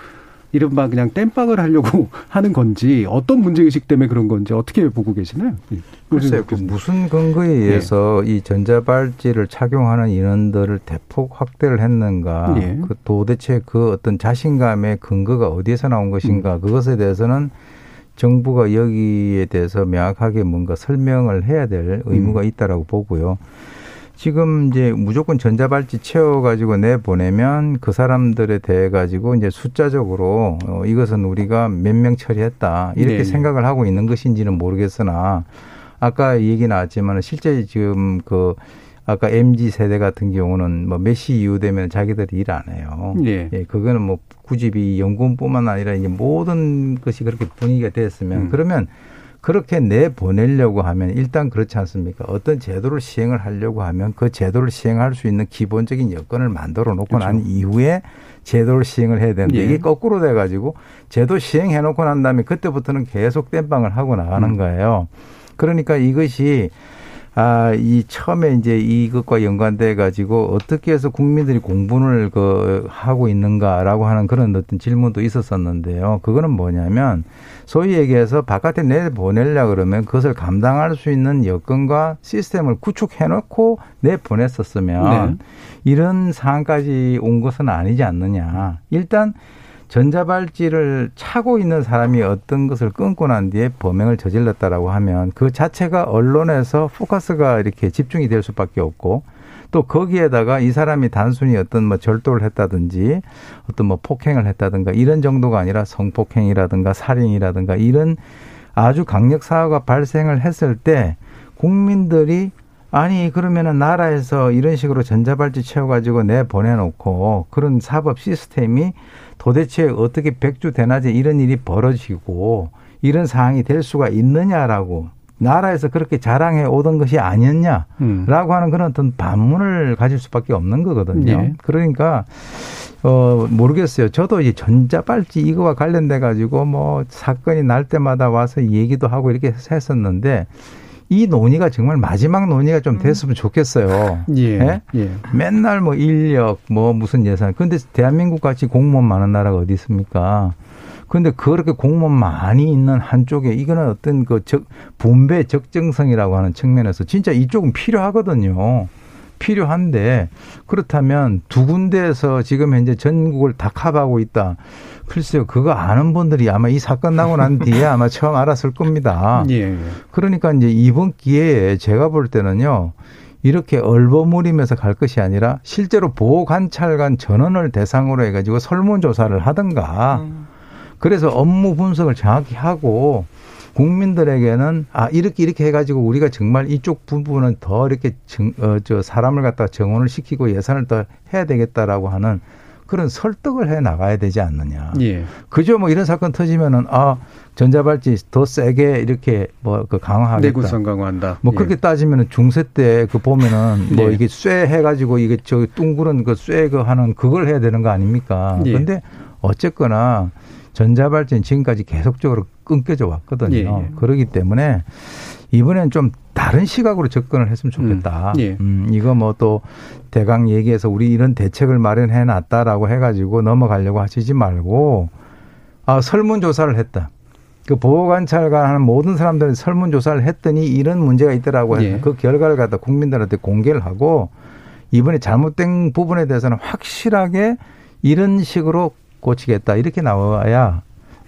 이른바 그냥 땜빵을 하려고 하는 건지 어떤 문제의식 때문에 그런 건지 어떻게 보고 계시나요? 예. 글쎄요, 그 무슨 근거에 의해서 이 전자발찌를 착용하는 인원들을 대폭 확대를 했는가, 예. 그 도대체 그 어떤 자신감의 근거가 어디에서 나온 것인가, 그것에 대해서는 정부가 여기에 대해서 명확하게 뭔가 설명을 해야 될 의무가 있다라고 보고요. 지금 이제 무조건 전자발찌 채워가지고 내보내면 그 사람들에 대해 가지고 이제 숫자적으로 어, 이것은 우리가 몇 명 처리했다 이렇게 네. 생각을 하고 있는 것인지는 모르겠으나 아까 얘기 나왔지만 실제 지금 그 아까 MZ 세대 같은 경우는 뭐 몇 시 이후 되면 자기들이 일 안 해요. 예. 예, 그거는 뭐 굳이 이 연금뿐만 아니라 이제 모든 것이 그렇게 분위기가 됐으면 음. 그러면 그렇게 내 보내려고 하면 일단 그렇지 않습니까? 어떤 제도를 시행을 하려고 하면 그 제도를 시행할 수 있는 기본적인 여건을 만들어 놓고 난 이후에 제도를 시행을 해야 되는데 그렇죠. 예. 이게 거꾸로 돼 가지고 제도 시행해 놓고 난 다음에 그때부터는 계속 땜빵을 하고 나가는 음. 거예요. 그러니까 이것이 아, 이 처음에 이제 이것과 연관돼 가지고 어떻게 해서 국민들이 공분을 그 하고 있는가라고 하는 그런 어떤 질문도 있었었는데요. 그거는 뭐냐면 소위 얘기해서 바깥에 내 보내려 그러면 그것을 감당할 수 있는 여건과 시스템을 구축해 놓고 내 보냈었으면 네. 이런 상황까지 온 것은 아니지 않느냐. 일단 전자발찌를 차고 있는 사람이 어떤 것을 끊고 난 뒤에 범행을 저질렀다라고 하면 그 자체가 언론에서 포커스가 이렇게 집중이 될 수밖에 없고 또 거기에다가 이 사람이 단순히 어떤 뭐 절도를 했다든지 어떤 뭐 폭행을 했다든가 이런 정도가 아니라 성폭행이라든가 살인이라든가 이런 아주 강력 사고가 발생을 했을 때 국민들이 아니 그러면은 나라에서 이런 식으로 전자발찌 채워가지고 내 보내놓고 그런 사법 시스템이 도대체 어떻게 백주 대낮에 이런 일이 벌어지고 이런 상황이 될 수가 있느냐라고 나라에서 그렇게 자랑해 오던 것이 아니었냐라고 음. 하는 그런 어떤 반문을 가질 수밖에 없는 거거든요. 예. 그러니까 어 모르겠어요. 저도 이 전자발찌 이거와 관련돼 가지고 뭐 사건이 날 때마다 와서 얘기도 하고 이렇게 했었는데 이 논의가 정말 마지막 논의가 좀 됐으면 좋겠어요. 예. 예? 예. 맨날 뭐 인력 뭐 무슨 예산. 근데 대한민국 같이 공무원 많은 나라가 어디 있습니까? 근데 그렇게 공무원 많이 있는 한쪽에 이거는 어떤 그 적, 분배 적정성이라고 하는 측면에서 진짜 이쪽은 필요하거든요. 필요한데 그렇다면 두 군데에서 지금 현재 전국을 다 커버하고 있다. 글쎄요, 그거 아는 분들이 아마 이 사건 나고 난 뒤에 아마 처음 알았을 겁니다. 예. 그러니까 이제 이번 기회에 제가 볼 때는요. 이렇게 얼버무리면서 갈 것이 아니라 실제로 보호 관찰관 전원을 대상으로 해가지고 설문조사를 하든가 그래서 업무 분석을 정확히 하고 국민들에게는 아 이렇게 이렇게 해가지고 우리가 정말 이쪽 부분은 더 이렇게 정, 어, 저 사람을 갖다 정원을 시키고 예산을 더 해야 되겠다라고 하는 그런 설득을 해 나가야 되지 않느냐. 예. 그죠? 뭐 이런 사건 터지면은 아 전자발찌 더 세게 이렇게 뭐 그 강화하겠다. 내구성 강화한다. 뭐 예. 그렇게 따지면은 중세 때 그 보면은 뭐 예. 이게 쇠 해가지고 이게 저 둥그런 그 쇠 그 하는 그걸 해야 되는 거 아닙니까? 예. 근데 어쨌거나 전자발찌는 지금까지 계속적으로 끊겨져 왔거든요. 예, 예. 그러기 때문에 이번엔 좀 다른 시각으로 접근을 했으면 좋겠다. 음, 예. 음, 이거 뭐 또 대강 얘기해서 우리 이런 대책을 마련해 놨다라고 해가지고 넘어가려고 하시지 말고 아 설문조사를 했다. 그 보호관찰관 하는 모든 사람들이 설문조사를 했더니 이런 문제가 있더라고 해서 예. 그 결과를 갖다 국민들한테 공개를 하고 이번에 잘못된 부분에 대해서는 확실하게 이런 식으로 고치겠다. 이렇게 나와야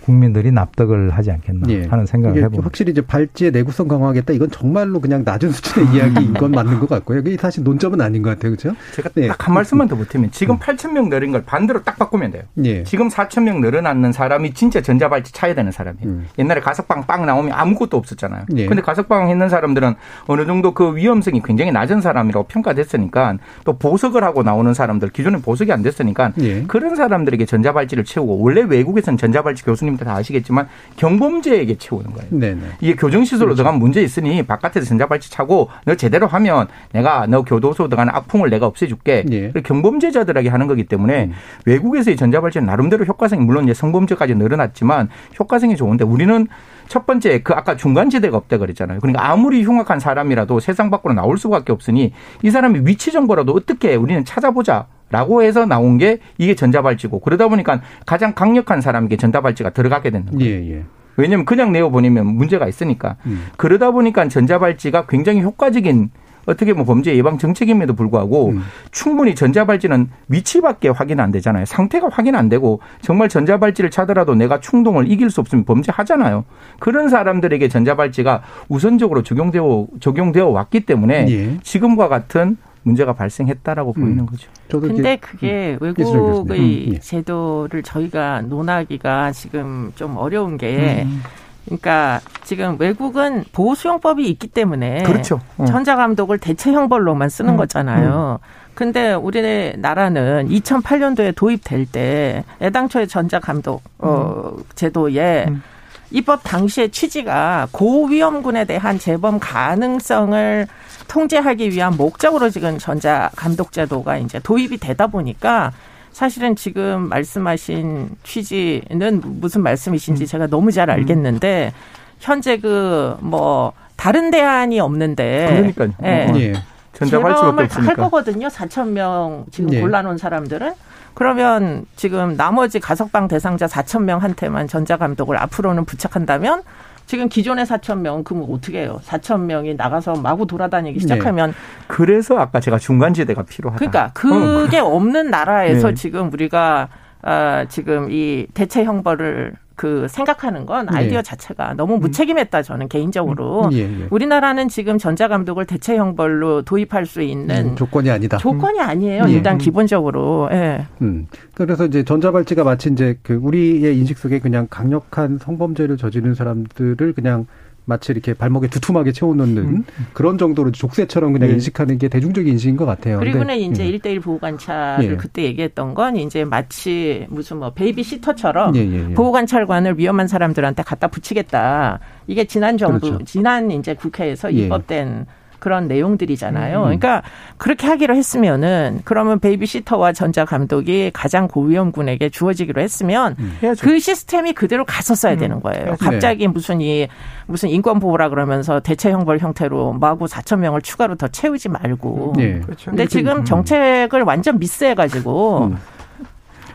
국민들이 납득을 하지 않겠나 예. 하는 생각을 해봅니다. 확실히 이제 발찌의 내구성 강화하겠다. 이건 정말로 그냥 낮은 수준의 이야기인 건 맞는 것 같고요. 이게 사실 논점은 아닌 것 같아요. 그렇죠? 제가 네. 딱한 말씀만 더 보태면 지금 8천 명 늘은 걸 반대로 딱 바꾸면 돼요. 예. 지금 4천 명 늘어났는 사람이 진짜 전자발찌 차야 되는 사람이에요. 음. 옛날에 가석방 빵 나오면 아무것도 없었잖아요. 예. 근데 가석방 했는 사람들은 어느 정도 그 위험성이 굉장히 낮은 사람이라고 평가됐으니까 또 보석을 하고 나오는 사람들 기존에 보석이 안 됐으니까 예. 그런 사람들에게 전자발찌를 채우고 원래 외국에서는 전자발찌 교수님 들 다 아시겠지만 경범죄에게 채우는 거예요. 네네. 이게 교정시설로 들어가면 문제 있으니 바깥에서 전자발찌 차고 너 제대로 하면 내가 너 교도소 들어가는 악풍을 내가 없애줄게. 예. 경범죄자들에게 하는 거기 때문에 외국에서의 전자발찌는 나름대로 효과성이 물론 이제 성범죄까지 늘어났지만 효과성이 좋은데 우리는 첫 번째 그 아까 중간 지대가 없다 그랬잖아요. 그러니까 아무리 흉악한 사람이라도 세상 밖으로 나올 수밖에 없으니 이 사람의 위치 정보라도 어떻게 우리는 찾아보자. 라고 해서 나온 게 이게 전자발찌고 그러다 보니까 가장 강력한 사람에게 전자발찌가 들어가게 되는 거예요. 예, 예. 왜냐하면 그냥 내어보내면 문제가 있으니까. 음. 그러다 보니까 전자발찌가 굉장히 효과적인 어떻게 보면 범죄 예방 정책임에도 불구하고 음. 충분히 전자발찌는 위치밖에 확인 안 되잖아요. 상태가 확인 안 되고 정말 전자발찌를 차더라도 내가 충동을 이길 수 없으면 범죄하잖아요. 그런 사람들에게 전자발찌가 우선적으로 적용되어 적용되어 왔기 때문에 예. 지금과 같은 문제가 발생했다라고 음. 보이는 거죠. 근데 그게 음. 외국의 음, 예. 제도를 저희가 논하기가 지금 좀 어려운 게 음. 그러니까 지금 외국은 보호수용법이 있기 때문에 그렇죠. 어. 전자감독을 대체 형벌로만 쓰는 음, 거잖아요. 근데 우리나라는 2008년도에 도입될 때 애당초에 전자감독 어, 제도에 음. 입법 당시의 취지가 고위험군에 대한 재범 가능성을 통제하기 위한 목적으로 지금 전자 감독 제도가 이제 도입이 되다 보니까 사실은 지금 말씀하신 취지는 무슨 말씀이신지 제가 너무 잘 알겠는데 현재 그 뭐 다른 대안이 없는데 그러니까요. 예. 어. 예. 전자발찌밖에 재범을 다할 없으니까. 거거든요. 4천 명 지금 예. 골라놓은 사람들은 그러면 지금 나머지 가석방 대상자 4천 명한테만 전자감독을 앞으로는 부착한다면 지금 기존의 4천 명은 그럼 어떻게 해요? 4천 명이 나가서 마구 돌아다니기 시작하면 그래서 아까 제가 중간지대가 필요하다. 그러니까 그게 없는 나라에서 네. 지금 우리가 아, 지금 이 대체 형벌을 그 생각하는 건 네. 아이디어 자체가 너무 무책임했다 저는 개인적으로 예, 예. 우리나라는 지금 전자 감독을 대체 형벌로 도입할 수 있는 음, 조건이 아니다. 조건이 아니에요. 예. 일단 기본적으로. 예. 음. 그래서 이제 전자발찌가 마치 이제 그 우리의 인식 속에 그냥 강력한 성범죄를 저지른 사람들을 그냥 마치 이렇게 발목에 두툼하게 채워놓는 음. 그런 정도로 족쇄처럼 그냥 네. 인식하는 게 대중적인 인식인 것 같아요. 그리고는 근데, 이제 예. 일 1대1 보호관찰을 예. 그때 얘기했던 건 이제 마치 무슨 뭐 베이비시터처럼 예, 예, 예. 보호관찰관을 위험한 사람들한테 갖다 붙이겠다. 이게 지난 정부, 그렇죠. 지난 이제 국회에서 예. 입법된 그런 내용들이잖아요. 음. 그러니까 그렇게 하기로 했으면은 그러면 베이비시터와 전자 감독이 가장 고위험군에게 주어지기로 했으면 해야죠. 그 시스템이 그대로 갔었어야 음. 되는 거예요. 해야죠. 갑자기 무슨 이 무슨 인권 보호라 그러면서 대체 형벌 형태로 마구 4천 명을 추가로 더 채우지 말고. 예. 그렇죠. 근데 지금 음. 정책을 완전 미스해 가지고 음.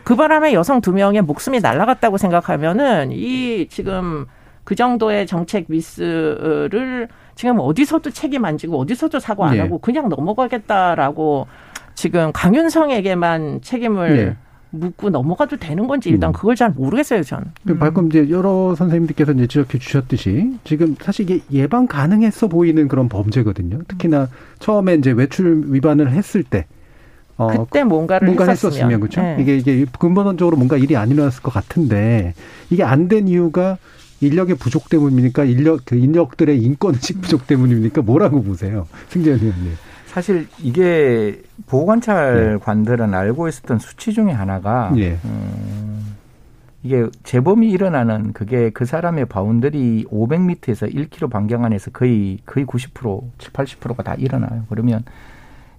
그 바람에 여성 두 명의 목숨이 날아갔다고 생각하면은 이 지금 그 정도의 정책 미스를 지금 어디서도 책임 안 지고 어디서도 사과 안 예. 하고 그냥 넘어가겠다라고 지금 강윤성에게만 책임을 예. 묻고 넘어가도 되는 건지 일단 음. 그걸 잘 모르겠어요, 전. 그 방금 이제 여러 선생님들께서 이제 지적해 주셨듯이 지금 사실 이게 예방 가능했어 보이는 그런 범죄거든요. 특히나 처음에 이제 외출 위반을 했을 때 어, 그때 뭔가를 뭔가 했었으면, 했었으면 그렇죠. 네. 이게 이게 근본적으로 뭔가 일이 안 일어났을 것 같은데 이게 안 된 이유가 인력의 부족 때문입니까? 인력 그 인력들의 인식 부족 때문입니까? 뭐라고 보세요, 승재현 의원님? 사실 이게 보호관찰관들은 알고 있었던 수치 중에 하나가 예. 음, 이게 재범이 일어나는 그게 그 사람의 boundary 500m에서 1km 반경 안에서 거의 거의 90% 7, 80%가 다 일어나요. 그러면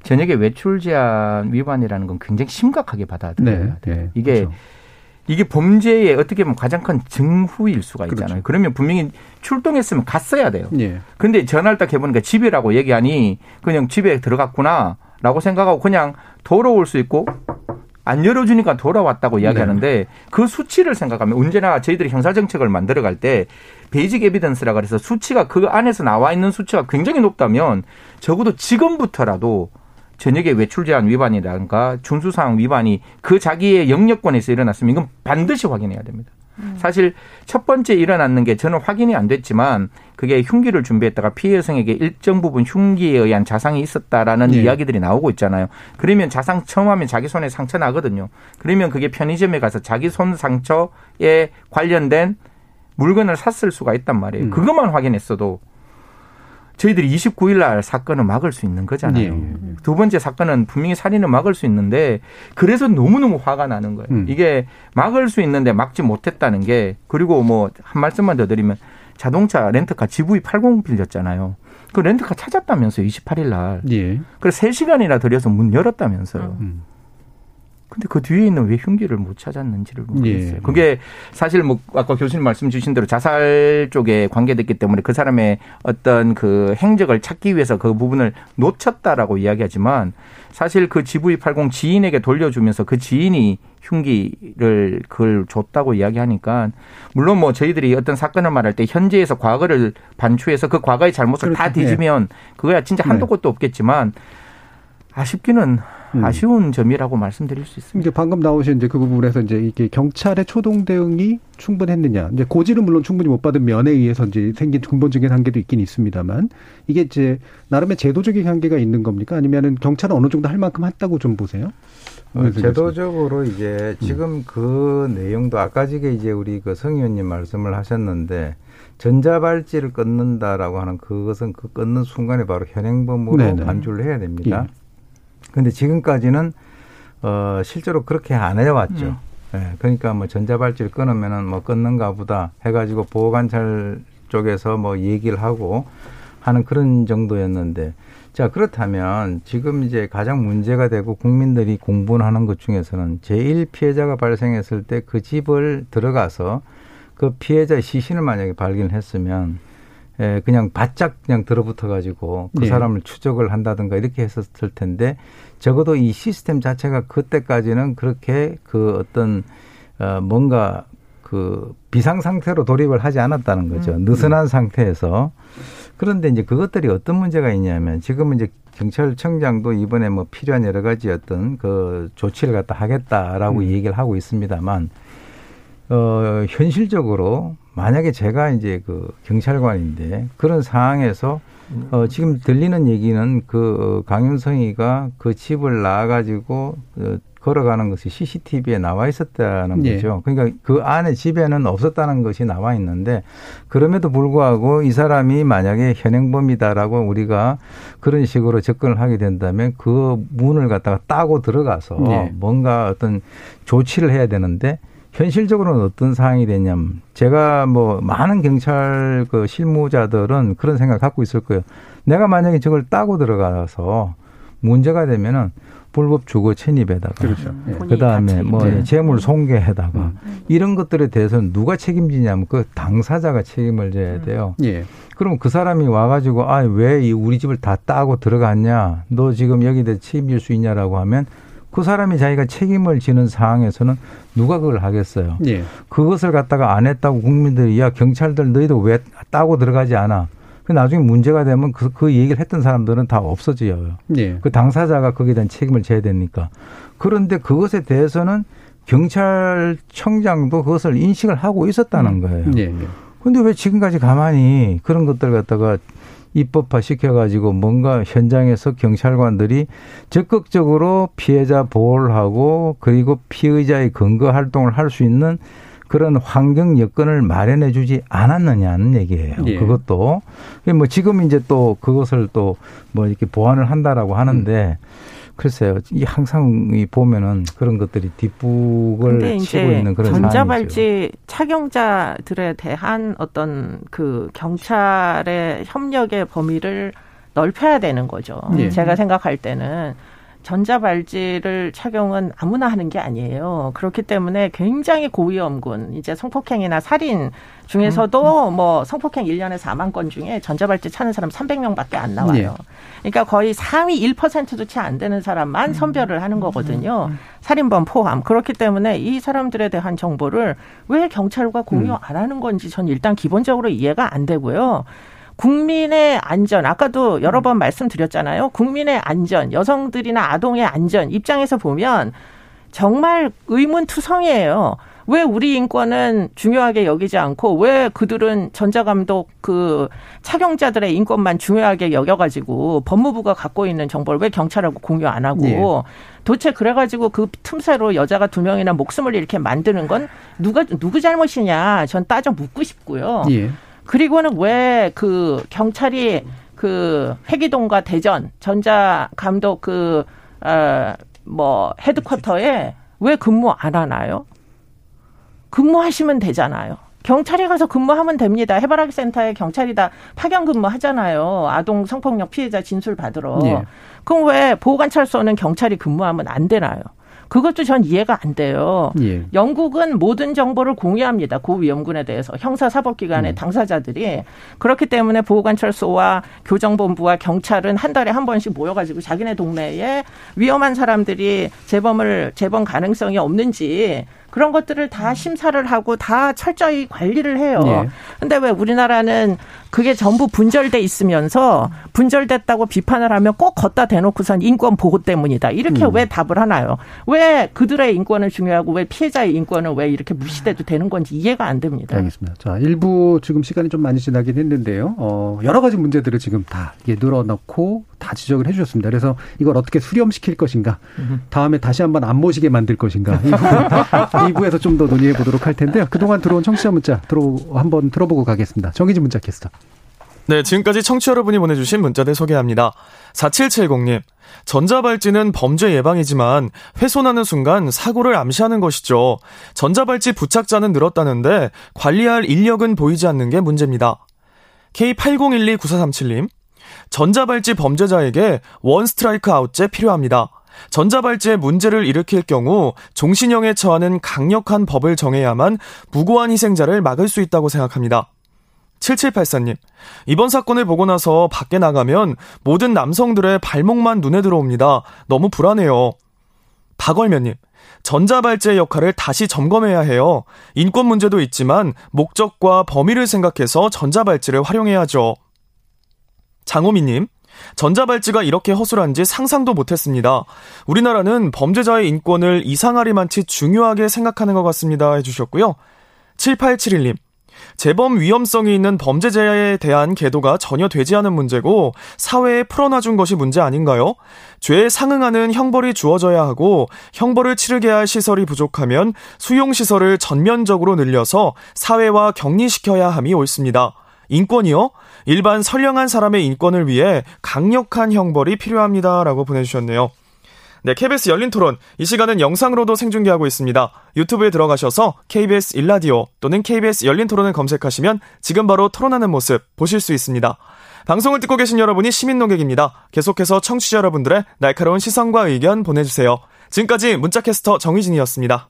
저녁에 외출 제한 위반이라는 건 굉장히 심각하게 받아들여야 돼요. 네, 이게 그렇죠. 이게 범죄의 어떻게 보면 가장 큰 증후일 수가 있잖아요. 그러면 분명히 출동했으면 갔어야 돼요. 예. 근데 전화를 딱 해보니까 집이라고 얘기하니 그냥 집에 들어갔구나 라고 생각하고 그냥 돌아올 수 있고 안 열어주니까 돌아왔다고 이야기하는데 그 수치를 생각하면 언제나 저희들이 형사정책을 만들어 갈 때 basic evidence라 그래서 수치가 그 안에서 나와 있는 수치가 굉장히 높다면 적어도 지금부터라도 저녁에 외출 제한 위반이라든가 준수사항 위반이 그 자기의 영역권에서 일어났으면 이건 반드시 확인해야 됩니다. 사실 첫 번째 일어났는 게 저는 확인이 안 됐지만 그게 흉기를 준비했다가 피해 여성에게 일정 부분 흉기에 의한 자상이 있었다라는 예. 이야기들이 나오고 있잖아요. 그러면 자상 처음 하면 자기 손에 상처 나거든요. 그러면 그게 편의점에 가서 자기 손 상처에 관련된 물건을 샀을 수가 있단 말이에요. 음. 그것만 확인했어도 저희들이 29일 날 사건을 막을 수 있는 거잖아요. 예, 예, 두 번째 사건은 분명히 살인을 막을 수 있는데 그래서 너무너무 화가 나는 거예요. 음. 이게 막을 수 있는데 막지 못했다는 게 그리고 뭐 한 말씀만 더 드리면 자동차 렌트카 GV80 빌렸잖아요. 그 렌트카 찾았다면서요. 28일 날. 예. 그래서 3시간이나 들여서 문 열었다면서요. 음. 근데 그 뒤에 있는 왜 흉기를 못 찾았는지를 모르겠어요. 예. 그게 사실 뭐 아까 교수님 말씀 주신 대로 자살 쪽에 관계됐기 때문에 그 사람의 어떤 그 행적을 찾기 위해서 그 부분을 놓쳤다라고 이야기하지만 사실 그 GV80 지인에게 돌려주면서 그 지인이 흉기를 그걸 줬다고 이야기하니까 물론 뭐 저희들이 어떤 사건을 말할 때 현재에서 과거를 반추해서 그 과거의 잘못을 다 그렇죠. 예. 뒤지면 그거야 진짜 한도 네. 끝도 없겠지만 아쉽기는 음. 아쉬운 점이라고 말씀드릴 수 있습니다. 이제 방금 나오신 이제 그 부분에서 이제 이게 경찰의 초동 대응이 충분했느냐. 이제 고지는 물론 충분히 못 받은 면에 의해서 이제 생긴 근본적인 한계도 있긴 있습니다만 이게 이제 나름의 제도적인 한계가 있는 겁니까? 아니면은 경찰은 어느 정도 할 만큼 했다고 좀 보세요? 어, 제도적으로 이제 지금 그 내용도 아까 지게 이제 우리 그 성 의원님 말씀을 하셨는데 전자발찌를 끊는다라고 하는 그것은 그 끊는 순간에 바로 현행범으로 네네. 간주를 해야 됩니다. 예. 근데 지금까지는 어 실제로 그렇게 안 해왔죠. 예, 그러니까 뭐 전자발찌를 끊으면은 뭐 끊는가 보다 해가지고 보호관찰 쪽에서 뭐 얘기를 하고 하는 그런 정도였는데 자 그렇다면 지금 이제 가장 문제가 되고 국민들이 공분하는 것 중에서는 제1 피해자가 발생했을 때 그 집을 들어가서 그 피해자의 시신을 만약에 발견했으면 에, 그냥 바짝 그냥 들어붙어 가지고 그 네. 사람을 추적을 한다든가 이렇게 했었을 텐데 적어도 이 시스템 자체가 그때까지는 그렇게 그 어떤 어 뭔가 그 비상 상태로 돌입을 하지 않았다는 거죠. 음. 느슨한 상태에서 그런데 이제 그것들이 어떤 문제가 있냐면 지금은 이제 경찰청장도 이번에 뭐 필요한 여러 가지 어떤 그 조치를 갖다 하겠다라고 음. 얘기를 하고 있습니다만 어 현실적으로 만약에 제가 이제 그 경찰관인데 그런 상황에서 어 지금 들리는 얘기는 그 어, 강윤성이가 그 집을 나와 가지고 어, 걸어가는 것이 CCTV에 나와 있었다는 예. 거죠. 그러니까 그 안에 집에는 없었다는 것이 나와 있는데 그럼에도 불구하고 이 사람이 만약에 현행범이다라고 우리가 그런 식으로 접근을 하게 된다면 그 문을 갖다가 따고 들어가서 예. 뭔가 어떤 조치를 해야 되는데 현실적으로는 어떤 상황이 되냐면 제가 뭐 많은 경찰 그 실무자들은 그런 생각 갖고 있을 거예요. 내가 만약에 저걸 따고 들어가서 문제가 되면은 불법 주거 침입에다가 그렇죠. 예. 그 다음에 뭐 네. 재물 손괴에다가 음. 이런 것들에 대해서는 누가 책임지냐면 그 당사자가 책임을 져야 돼요. 예. 그럼 그 사람이 와가지고 아 왜 이 우리 집을 다 따고 들어갔냐? 너 지금 여기 대해 책임질 수 있냐라고 하면 그 사람이 자기가 책임을 지는 상황에서는 누가 그걸 하겠어요? 예. 그것을 갖다가 안 했다고 국민들이 야 경찰들 너희도 왜 따고 들어가지 않아? 그 나중에 문제가 되면 그, 그 얘기를 했던 사람들은 다 없어져요. 예. 그 당사자가 거기에 대한 책임을 져야 되니까. 그런데 그것에 대해서는 경찰청장도 그것을 인식을 하고 있었다는 거예요. 예. 예. 근데 왜 지금까지 가만히 그런 것들 갖다가 입법화 시켜가지고 뭔가 현장에서 경찰관들이 적극적으로 피해자 보호를 하고 그리고 피의자의 근거 활동을 할 수 있는 그런 환경 여건을 마련해 주지 않았느냐는 얘기예요. 예. 그것도. 뭐 지금 이제 또 그것을 또 뭐 이렇게 보완을 한다라고 하는데 글쎄요. 이 항상 이 보면은 그런 것들이 뒷북을 치고 있는 그런 상황이죠. 전자발찌 착용자들에 대한 어떤 그 경찰의 협력의 범위를 넓혀야 되는 거죠. 예. 제가 생각할 때는 전자발찌를 착용은 아무나 하는 게 아니에요. 그렇기 때문에 굉장히 고위험군, 이제 성폭행이나 살인 중에서도 뭐 성폭행 1년에 4만 건 중에 전자발찌 차는 사람 300명 밖에 안 나와요. 예. 그러니까 거의 상위 1%도 채 안 되는 사람만 선별을 하는 거거든요. 살인범 포함. 그렇기 때문에 이 사람들에 대한 정보를 왜 경찰과 공유 음. 안 하는 건지 전 일단 기본적으로 이해가 안 되고요. 국민의 안전, 아까도 여러 번 말씀드렸잖아요. 국민의 안전, 여성들이나 아동의 안전 입장에서 보면 정말 의문투성이에요. 왜 우리 인권은 중요하게 여기지 않고 왜 그들은 전자감독 그 착용자들의 인권만 중요하게 여겨가지고 법무부가 갖고 있는 정보를 왜 경찰하고 공유 안 하고 예. 도대체 그래가지고 그 틈새로 여자가 두 명이나 목숨을 이렇게 만드는 건 누가 누구 잘못이냐 전 따져 묻고 싶고요. 예. 그리고는 왜 그 경찰이 그 회기동과 대전 전자 감독 그 어 뭐 헤드쿼터에 왜 근무 안 하나요? 근무하시면 되잖아요. 경찰에 가서 근무하면 됩니다. 해바라기 센터에 경찰이 다 파견 근무하잖아요. 아동 성폭력 피해자 진술 받으러. 예. 그럼 왜 보호관찰소는 경찰이 근무하면 안 되나요? 그것도 전 이해가 안 돼요. 예. 영국은 모든 정보를 공유합니다. 고위험군에 대해서 형사사법기관의 음. 당사자들이 그렇기 때문에 보호관찰소와 교정본부와 경찰은 한 달에 한 번씩 모여가지고 자기네 동네에 위험한 사람들이 재범을 재범 가능성이 없는지 그런 것들을 다 심사를 하고 다 철저히 관리를 해요. 예. 근데 왜 우리나라는 그게 전부 분절돼 있으면서 분절됐다고 비판을 하면 꼭 걷다 대놓고선 인권 보호 때문이다. 이렇게 음. 왜 답을 하나요? 왜 그들의 인권을 중요하고 왜 피해자의 인권을 왜 이렇게 무시돼도 되는 건지 이해가 안 됩니다. 알겠습니다. 자, 일부 지금 시간이 좀 많이 지나긴 했는데요. 어, 여러 가지 문제들을 지금 다 이게 늘어놓고 다 지적을 해주셨습니다. 그래서 이걸 어떻게 수렴시킬 것인가, 다음에 다시 한번 안 모시게 만들 것인가, 2부, 에서 좀 더 논의해 보도록 할 텐데요. 그동안 들어온 청취자 문자 들어 한번 들어보고 가겠습니다. 정희진 문자 캐스터. 네, 지금까지 청취 여러분이 보내주신 문자들 소개합니다. 4770님, 전자발찌는 범죄 예방이지만 훼손하는 순간 사고를 암시하는 것이죠. 전자발찌 부착자는 늘었다는데 관리할 인력은 보이지 않는 게 문제입니다. K80129437님, 전자발찌 범죄자에게 원 스트라이크 아웃제 필요합니다. 전자발찌에 문제를 일으킬 경우 종신형에 처하는 강력한 법을 정해야만 무고한 희생자를 막을 수 있다고 생각합니다. 7784님, 이번 사건을 보고 나서 밖에 나가면 모든 남성들의 발목만 눈에 들어옵니다. 너무 불안해요. 박월면님, 전자발찌의 역할을 다시 점검해야 해요. 인권 문제도 있지만 목적과 범위를 생각해서 전자발찌를 활용해야죠. 장호미님, 전자발찌가 이렇게 허술한지 상상도 못했습니다. 우리나라는 범죄자의 인권을 이상하리만치 중요하게 생각하는 것 같습니다. 해주셨고요. 7871님, 재범 위험성이 있는 범죄자에 대한 계도가 전혀 되지 않은 문제고 사회에 풀어놔준 것이 문제 아닌가요? 죄에 상응하는 형벌이 주어져야 하고 형벌을 치르게 할 시설이 부족하면 수용시설을 전면적으로 늘려서 사회와 격리시켜야 함이 옳습니다. 인권이요? 일반 선량한 사람의 인권을 위해 강력한 형벌이 필요합니다라고 보내주셨네요. 네, KBS 열린 토론. 이 시간은 영상으로도 생중계하고 있습니다. 유튜브에 들어가셔서 KBS 일라디오 또는 KBS 열린 토론을 검색하시면 지금 바로 토론하는 모습 보실 수 있습니다. 방송을 듣고 계신 여러분이 시민 농객입니다. 계속해서 청취자 여러분들의 날카로운 시선과 의견 보내주세요. 지금까지 문자캐스터 정희진이었습니다.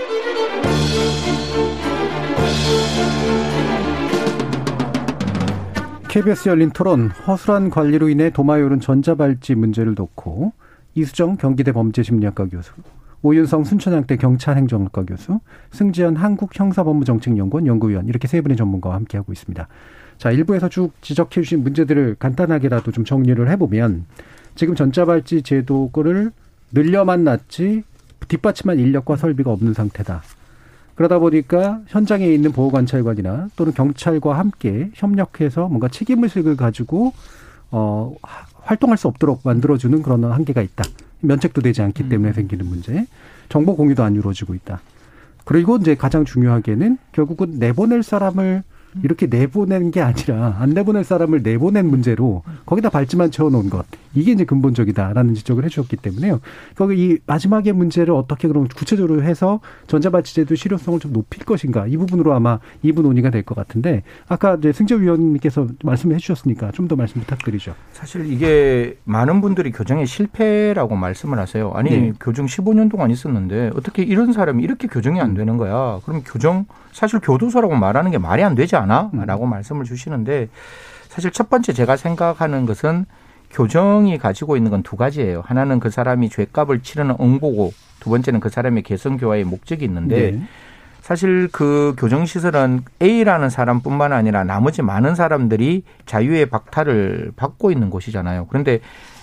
KBS 열린 토론 허술한 관리로 인해 도마에 오른 전자발찌 문제를 놓고 이수정 경기대 범죄심리학과 교수, 오윤성 순천향대 경찰행정학과 교수, 승지연 한국형사법무정책연구원 연구위원 이렇게 세 분의 전문가와 함께하고 있습니다. 자, 일부에서 쭉 지적해 주신 문제들을 간단하게라도 좀 정리를 해보면 지금 전자발찌 제도를 늘려만 놨지 뒷받침한 인력과 설비가 없는 상태다. 그러다 보니까 현장에 있는 보호관찰관이나 또는 경찰과 함께 협력해서 뭔가 책임의식을 가지고 어 활동할 수 없도록 만들어주는 그런 한계가 있다. 면책도 되지 않기 때문에 음. 생기는 문제. 정보 공유도 안 이루어지고 있다. 그리고 이제 가장 중요하게는 결국은 내보낼 사람을 이렇게 내보내는 게 아니라 안 내보낼 사람을 내보낸 문제로 거기다 발찌만 채워놓은 것 이게 이제 근본적이다라는 지적을 해주셨기 때문에요. 거기 이 마지막의 문제를 어떻게 그럼 구체적으로 해서 전자발찌제도 실효성을 좀 높일 것인가 이 부분으로 아마 이분 논의가 될 것 같은데 아까 이제 승재 위원님께서 말씀해 주셨으니까 좀 더 말씀 부탁드리죠. 사실 이게 많은 분들이 교정의 실패라고 말씀을 하세요. 아니 네. 교정 15년 동안 있었는데 어떻게 이런 사람이 이렇게 교정이 안 되는 거야? 그럼 교정 사실 교도소라고 말하는 게 말이 안 되지 않아? 음. 라고 말씀을 주시는데 사실 첫 번째 제가 생각하는 것은 교정이 가지고 있는 건 두 가지예요. 하나는 그 사람이 죄값을 치르는 응보고 두 번째는 그 사람의 개선 교화의 목적이 있는데 네. 사실 그 교정시설은 A라는 사람뿐만 아니라 나머지 많은 사람들이 자유의 박탈을 받고 있는 곳이잖아요. 그런데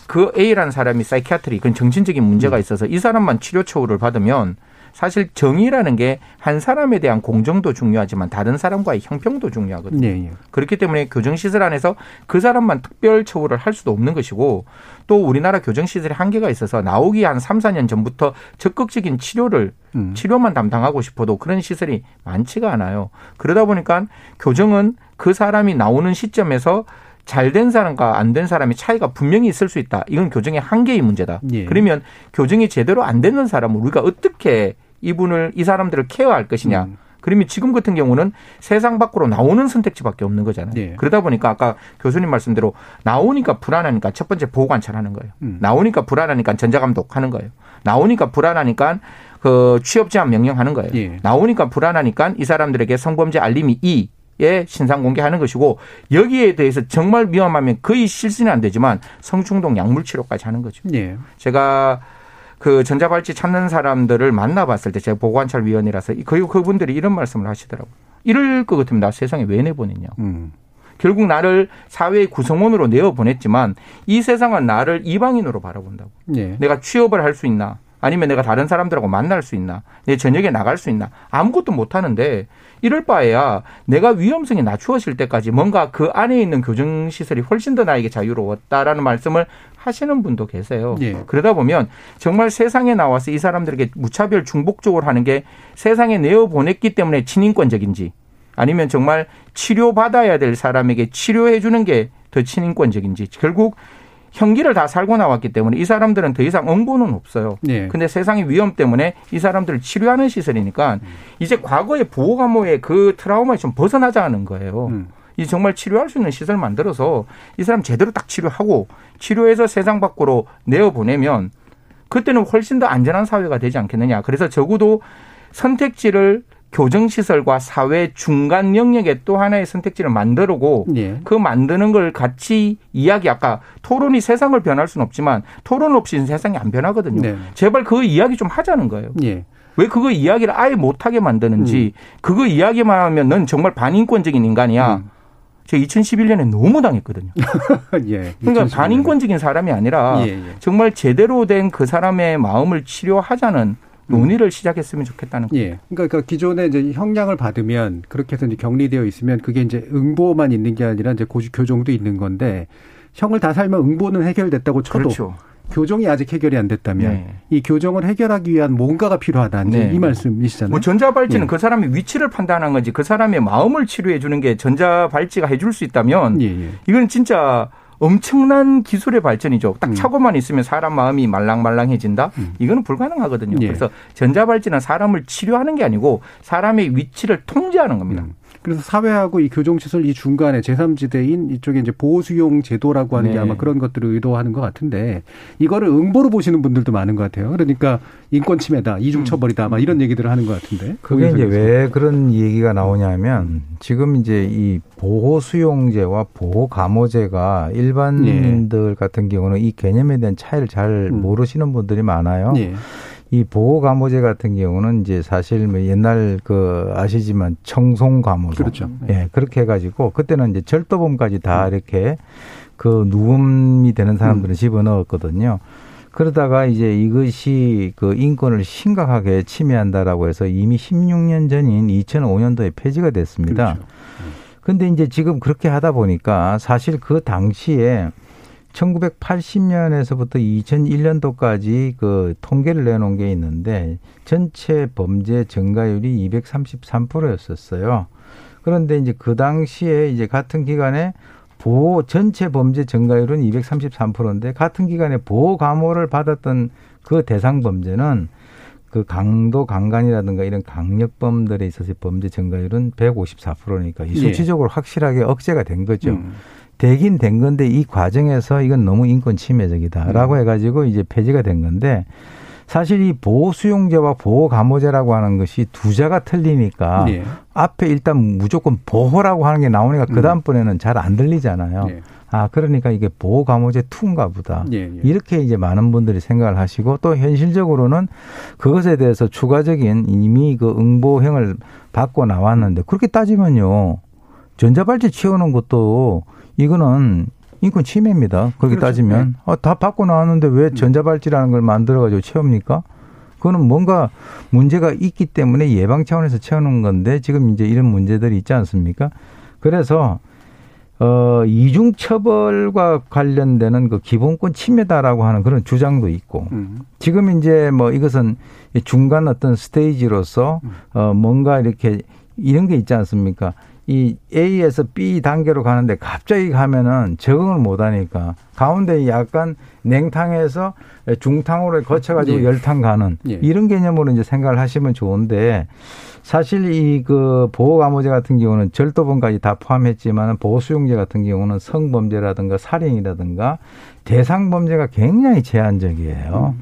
그 A라는 사람이 psychiatry, 그건 정신적인 문제가 음. 있어서 이 사람만 치료 처우를 받으면 사실 정의라는 게 한 사람에 대한 공정도 중요하지만 다른 사람과의 형평도 중요하거든요. 네, 네. 그렇기 때문에 교정시설 안에서 그 사람만 특별 처우를 할 수도 없는 것이고 또 우리나라 교정시설에 한계가 있어서 나오기 한 3, 4년 전부터 적극적인 치료를 음. 치료만 담당하고 싶어도 그런 시설이 많지가 않아요. 그러다 보니까 교정은 그 사람이 나오는 시점에서 잘된 사람과 안 된 사람의 차이가 분명히 있을 수 있다. 이건 교정의 한계의 문제다. 예. 그러면 교정이 제대로 안 되는 사람을 우리가 어떻게 이분을 이 사람들을 케어할 것이냐. 음. 그러면 지금 같은 경우는 세상 밖으로 나오는 선택지밖에 없는 거잖아요. 네. 그러다 보니까 아까 교수님 말씀대로 나오니까 불안하니까 첫 번째 보호 관찰하는 거예요. 음. 나오니까 불안하니까 전자감독 하는 거예요. 나오니까 불안하니까 그 취업 제한 명령하는 거예요. 네. 나오니까 불안하니까 이 사람들에게 성범죄 알림이 이에 신상 공개하는 것이고 여기에 대해서 정말 위험하면 거의 실수는 안 되지만 성충동 약물 치료까지 하는 거죠. 네. 제가 그 전자발찌 찾는 사람들을 만나봤을 때 제가 보관찰위원이라서 거의 그분들이 이런 말씀을 하시더라고요. 이럴 것 같으면 나 세상에 왜 내보냈냐. 음. 결국 나를 사회의 구성원으로 내어 보냈지만 이 세상은 나를 이방인으로 바라본다고. 네. 내가 취업을 할 수 있나? 아니면 내가 다른 사람들하고 만날 수 있나? 내 저녁에 나갈 수 있나? 아무것도 못 하는데 이럴 바에야 내가 위험성이 낮추어질 때까지 뭔가 그 안에 있는 교정시설이 훨씬 더 나에게 자유로웠다라는 말씀을 하시는 분도 계세요. 예. 그러다 보면 정말 세상에 나와서 이 사람들에게 무차별 중복적으로 하는 게 세상에 내어 보냈기 때문에 친인권적인지 아니면 정말 치료받아야 될 사람에게 치료해 주는 게 더 친인권적인지 결국 형기를 다 살고 나왔기 때문에 이 사람들은 더 이상 응보는 없어요. 네. 근데 세상의 위험 때문에 이 사람들을 치료하는 시설이니까 음. 이제 과거의 보호 감호의 그 트라우마에 좀 벗어나자는 거예요. 음. 이 정말 치료할 수 있는 시설 만들어서 이 사람 제대로 딱 치료하고 치료해서 세상 밖으로 내어 보내면 그때는 훨씬 더 안전한 사회가 되지 않겠느냐. 그래서 적어도 선택지를 교정시설과 사회 중간 영역에 또 하나의 선택지를 만들고 예. 그 만드는 걸 같이 이야기 아까 토론이 세상을 변할 수는 없지만 토론 없이는 세상이 안 변하거든요. 네. 제발 그 이야기 좀 하자는 거예요. 예. 왜 그거 이야기를 아예 못하게 만드는지 그거 이야기만 하면 넌 정말 반인권적인 인간이야. 제 가 2011년에 너무 당했거든요. 예. 그러니까 2011 년에. 반인권적인 사람이 아니라 예, 예. 정말 제대로 된 그 사람의 마음을 치료하자는 논의를 시작했으면 좋겠다는 거예요. 예. 그러니까, 그러니까 기존에 이제 형량을 받으면 그렇게 해서 이제 격리되어 있으면 그게 이제 응보만 있는 게 아니라 이제 고시 교정도 있는 건데 형을 다 살면 응보는 해결됐다고 쳐도 그렇죠. 교정이 아직 해결이 안 됐다면 네. 이 교정을 해결하기 위한 뭔가가 필요하다 네. 이 말씀이시잖아요. 뭐 전자발찌는 예. 그 사람의 위치를 판단하는 거지 그 사람의 마음을 치료해 주는 게 전자발찌가 해줄 수 있다면 예, 예. 이건 진짜 엄청난 기술의 발전이죠. 음. 딱 차고만 있으면 사람 마음이 말랑말랑해진다? 이거는 불가능하거든요. 예. 그래서 전자발찌는 사람을 치료하는 게 아니고 사람의 위치를 통제하는 겁니다. 음. 그래서 사회하고 이 교정시설 이 중간에 제3지대인 이쪽에 이제 보호수용 제도라고 하는 게 네. 아마 그런 것들을 의도하는 것 같은데 이거를 응보로 보시는 분들도 많은 것 같아요. 그러니까 인권 침해다, 이중 처벌이다, 아마 이런 얘기들을 하는 것 같은데. 그게 이제 왜 그런 얘기가 나오냐면 지금 이제 이 보호 수용제와 보호 감호제가 일반인들 같은 경우는 이 개념에 대한 차이를 잘 음. 모르시는 분들이 많아요. 예. 이 보호 감호제 같은 경우는 이제 사실 뭐 옛날 그 아시지만 청송 감호소 그렇죠. 예, 그렇게 해 가지고 그때는 이제 절도범까지 다 이렇게 그 누움이 되는 사람들은 집어넣었거든요. 그러다가 이제 이것이 그 인권을 심각하게 침해한다라고 해서 이미 16년 전인 2005년도에 폐지가 됐습니다. 그렇죠. 근데 이제 지금 그렇게 하다 보니까 사실 그 당시에 1980년에서부터 2001년도까지 그 통계를 내놓은 게 있는데 전체 범죄 증가율이 233%였었어요. 그런데 이제 그 당시에 이제 같은 기간에 보호 전체 범죄 증가율은 233%인데 같은 기간에 보호 감호를 받았던 그 대상 범죄는 그 강도 강간이라든가 이런 강력범들에 있어서 범죄 증가율은 154%니까 이 예. 수치적으로 확실하게 억제가 된 거죠. 음. 되긴 된 건데 이 과정에서 이건 너무 인권 침해적이다라고 음. 해가지고 이제 폐지가 된 건데 사실 이 보호 수용제와 보호 감호제라고 하는 것이 두 자가 틀리니까 예. 앞에 일단 무조건 보호라고 하는 게 나오니까 그 다음번에는 잘안 들리잖아요. 예. 아 그러니까 이게 보호 감호제 투인가 보다. 예, 예. 이렇게 이제 많은 분들이 생각을 하시고 또 현실적으로는 그것에 대해서 추가적인 이미 그 응보형을 받고 나왔는데 그렇게 따지면요 전자발찌 채우는 것도 이거는 인권 침해입니다. 그렇게 그렇죠. 따지면 아, 다 받고 나왔는데 왜 전자발찌라는 걸 만들어 가지고 채웁니까? 그거는 뭔가 문제가 있기 때문에 예방 차원에서 채우는 건데 지금 이제 이런 문제들이 있지 않습니까? 그래서 어, 이중 처벌과 관련되는 그 기본권 침해다라고 하는 그런 주장도 있고, 음. 지금 이제 뭐 이것은 이 중간 어떤 스테이지로서 어, 뭔가 이렇게 이런 게 있지 않습니까? 이 A에서 B 단계로 가는데 갑자기 가면은 적응을 못 하니까 가운데 약간 냉탕에서 중탕으로 거쳐가지고 예. 열탕 가는 예. 이런 개념으로 이제 생각을 하시면 좋은데 사실 이 그 보호감호제 같은 경우는 절도범까지 다 포함했지만 보호수용제 같은 경우는 성범죄라든가 살인이라든가 대상범죄가 굉장히 제한적이에요.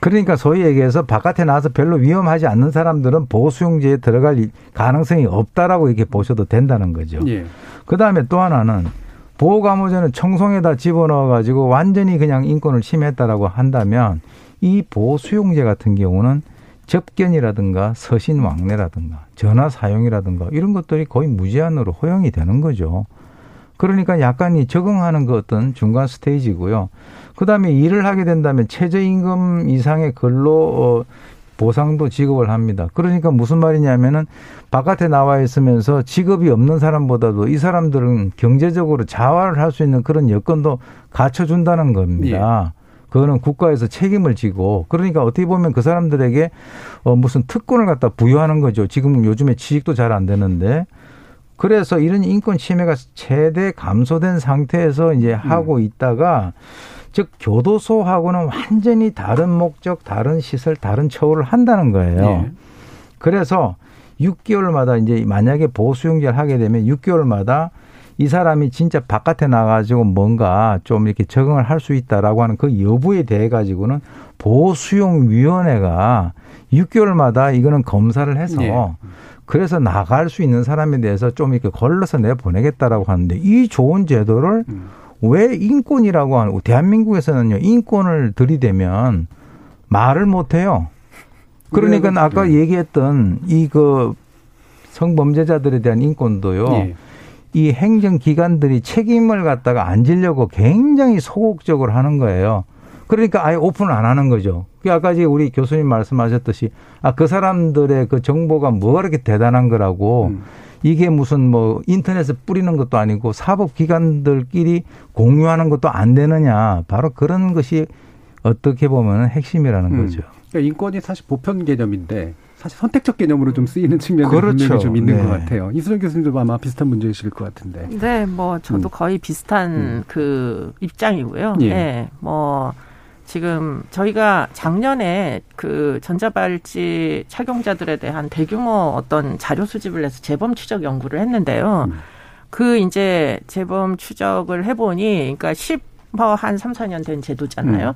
그러니까 소위 얘기해서 바깥에 나와서 별로 위험하지 않는 사람들은 보호수용제에 들어갈 이- 가능성이 없다라고 이렇게 보셔도 된다는 거죠. 예. 그 다음에 또 하나는 보호감호제는 청송에다 집어넣어 가지고 완전히 그냥 인권을 침해했다라고 한다면 이 보호수용제 같은 경우는 접견이라든가 서신 왕래라든가 전화 사용이라든가 이런 것들이 거의 무제한으로 허용이 되는 거죠. 그러니까 약간 이 적응하는 그 어떤 중간 스테이지고요. 그 다음에 일을 하게 된다면 최저임금 이상의 근로 어, 보상도 지급을 합니다. 그러니까 무슨 말이냐면은 바깥에 나와 있으면서 직업이 없는 사람보다도 이 사람들은 경제적으로 자활을 할 수 있는 그런 여건도 갖춰준다는 겁니다. 그거는 국가에서 책임을 지고 그러니까 어떻게 보면 그 사람들에게 어 무슨 특권을 갖다 부여하는 거죠. 지금 요즘에 취직도 잘 안 되는데 그래서 이런 인권 침해가 최대 감소된 상태에서 이제 하고 있다가 즉 교도소하고는 완전히 다른 목적, 다른 시설, 다른 처우를 한다는 거예요. 예. 그래서 6개월마다 이제 만약에 보수용제를 하게 되면 6개월마다 이 사람이 진짜 바깥에 나가지고 뭔가 좀 이렇게 적응을 할 수 있다라고 하는 그 여부에 대해 가지고는 보수용위원회가 6개월마다 이거는 검사를 해서 예. 그래서 나갈 수 있는 사람에 대해서 좀 이렇게 걸러서 내 보내겠다라고 하는데 이 좋은 제도를 왜 인권이라고 하는 대한민국에서는요 인권을 들이대면 말을 못 해요. 그러니까 아까 얘기했던 이 그 성범죄자들에 대한 인권도요. 예. 이 행정기관들이 책임을 갖다가 안 지려고 굉장히 소극적으로 하는 거예요. 그러니까 아예 오픈을 안 하는 거죠. 그 아까 이제 우리 교수님 말씀하셨듯이 아 그 사람들의 그 정보가 뭐가 그렇게 대단한 거라고 이게 무슨 뭐 인터넷에 뿌리는 것도 아니고 사법기관들끼리 공유하는 것도 안 되느냐. 바로 그런 것이 어떻게 보면 핵심이라는 음. 거죠. 그러니까 인권이 사실 보편 개념인데 사실 선택적 개념으로 좀 쓰이는 측면이 그렇죠. 분명히 좀 있는 네. 것 같아요. 이수정 교수님도 아마 비슷한 문제이실 것 같은데. 네, 뭐 저도 음. 거의 비슷한 음. 그 입장이고요. 예. 예. 뭐 지금 저희가 작년에 그 전자발찌 착용자들에 대한 대규모 어떤 자료 수집을 해서 재범 추적 연구를 했는데요. 음. 그 이제 재범 추적을 해보니, 그러니까 10한 3, 4년 된 제도잖아요. 음.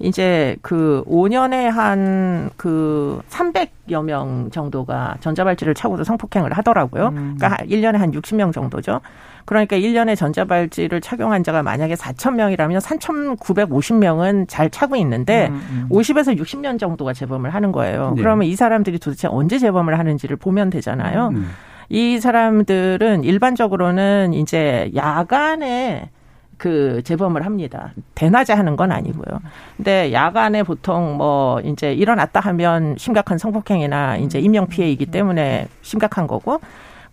이제 그 5년에 한 그 300여 명 정도가 전자발찌를 차고도 성폭행을 하더라고요. 그러니까 한 1년에 한 60명 정도죠. 그러니까 1년에 전자발찌를 착용한 자가 만약에 4천 명이라면 3,950명은 잘 차고 있는데 음, 50에서 60년 정도가 재범을 하는 거예요. 네. 그러면 이 사람들이 도대체 언제 재범을 하는지를 보면 되잖아요. 음. 이 사람들은 일반적으로는 이제 야간에 그 재범을 합니다. 대낮에 하는 건 아니고요. 근데 야간에 보통 뭐 이제 일어났다 하면 심각한 성폭행이나 이제 인명 피해이기 때문에 심각한 거고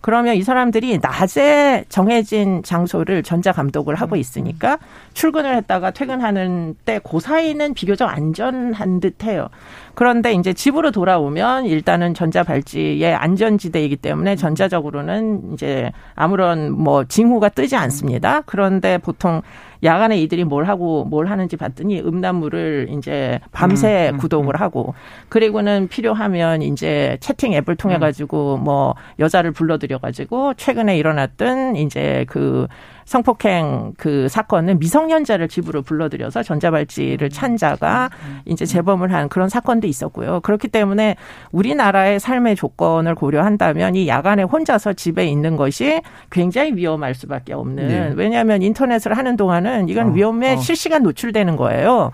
그러면 이 사람들이 낮에 정해진 장소를 전자 감독을 하고 있으니까 출근을 했다가 퇴근하는 때 그 사이는 비교적 안전한 듯해요. 그런데 이제 집으로 돌아오면 일단은 전자 발찌의 안전지대이기 때문에 전자적으로는 이제 아무런 뭐 징후가 뜨지 않습니다. 그런데 보통 야간에 이들이 뭘 하고 뭘 하는지 봤더니 음란물을 이제 밤새 음, 음, 구독을 하고 그리고는 필요하면 이제 채팅 앱을 통해 가지고 뭐 여자를 불러들여 가지고 최근에 일어났던 이제 그 성폭행 그 사건은 미성년자를 집으로 불러들여서 전자발찌를 찬 자가 이제 재범을 한 그런 사건도 있었고요. 그렇기 때문에 우리나라의 삶의 조건을 고려한다면 이 야간에 혼자서 집에 있는 것이 굉장히 위험할 수밖에 없는 네. 왜냐하면 인터넷을 하는 동안은 이건 어, 위험에 어. 실시간 노출되는 거예요.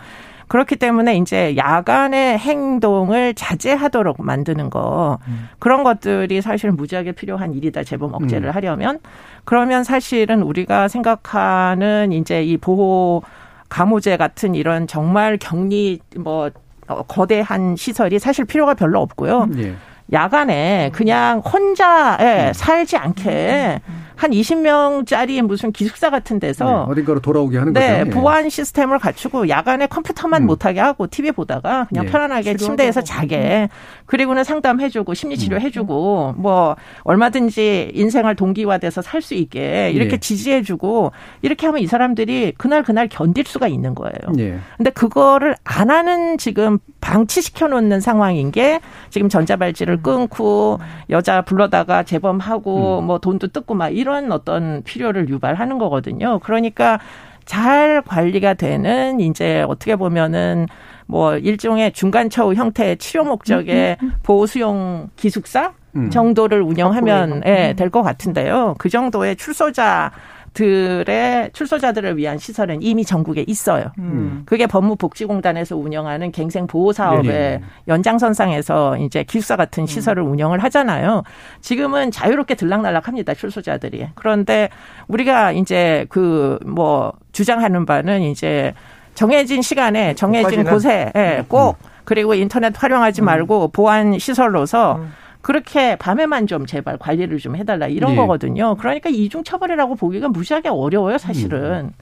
그렇기 때문에 이제 야간의 행동을 자제하도록 만드는 거 그런 것들이 사실 무지하게 필요한 일이다 재범 억제를 음. 하려면 그러면 사실은 우리가 생각하는 이제 이 보호 감호제 같은 이런 정말 격리 뭐 어, 거대한 시설이 사실 필요가 별로 없고요. 예. 야간에 그냥 혼자 예, 살지 않게 한 20명짜리 무슨 기숙사 같은 데서 네, 어딘가로 돌아오게 하는 네, 거죠. 예. 보안 시스템을 갖추고 야간에 컴퓨터만 음. 못하게 하고 TV 보다가 그냥 예. 편안하게 침대에서 자게 그리고는 상담해주고 심리치료해주고 음. 뭐 얼마든지 인생을 동기화돼서 살 수 있게 이렇게 예. 지지해주고 이렇게 하면 이 사람들이 그날 그날 견딜 수가 있는 거예요. 예. 근데 그거를 안 하는 지금 방치시켜 놓는 상황인 게 지금 전자발찌를 끊고 여자 불러다가 재범하고 뭐 돈도 뜯고 막 이런 어떤 필요를 유발하는 거거든요. 그러니까 잘 관리가 되는 이제 어떻게 보면은 뭐 일종의 중간 처우 형태의 치료 목적의 보호 수용 기숙사 음. 정도를 운영하면 예, 될 것 같은데요. 그 정도의 출소자 들의 출소자들을 위한 시설은 이미 전국에 있어요. 음. 그게 법무복지공단에서 운영하는 갱생 보호 사업의 네네. 연장선상에서 이제 기숙사 같은 시설을 운영을 하잖아요. 지금은 자유롭게 들락날락합니다 출소자들이. 그런데 우리가 이제 그 뭐 주장하는 바는 이제 정해진 시간에 정해진. 곳에 예, 꼭 그리고 인터넷 활용하지 말고 보안 시설로서 그렇게 밤에만 좀 제발 관리를 좀 해달라 이런 예. 거거든요. 그러니까 이중 처벌이라고 보기가 무지하게 어려워요, 사실은.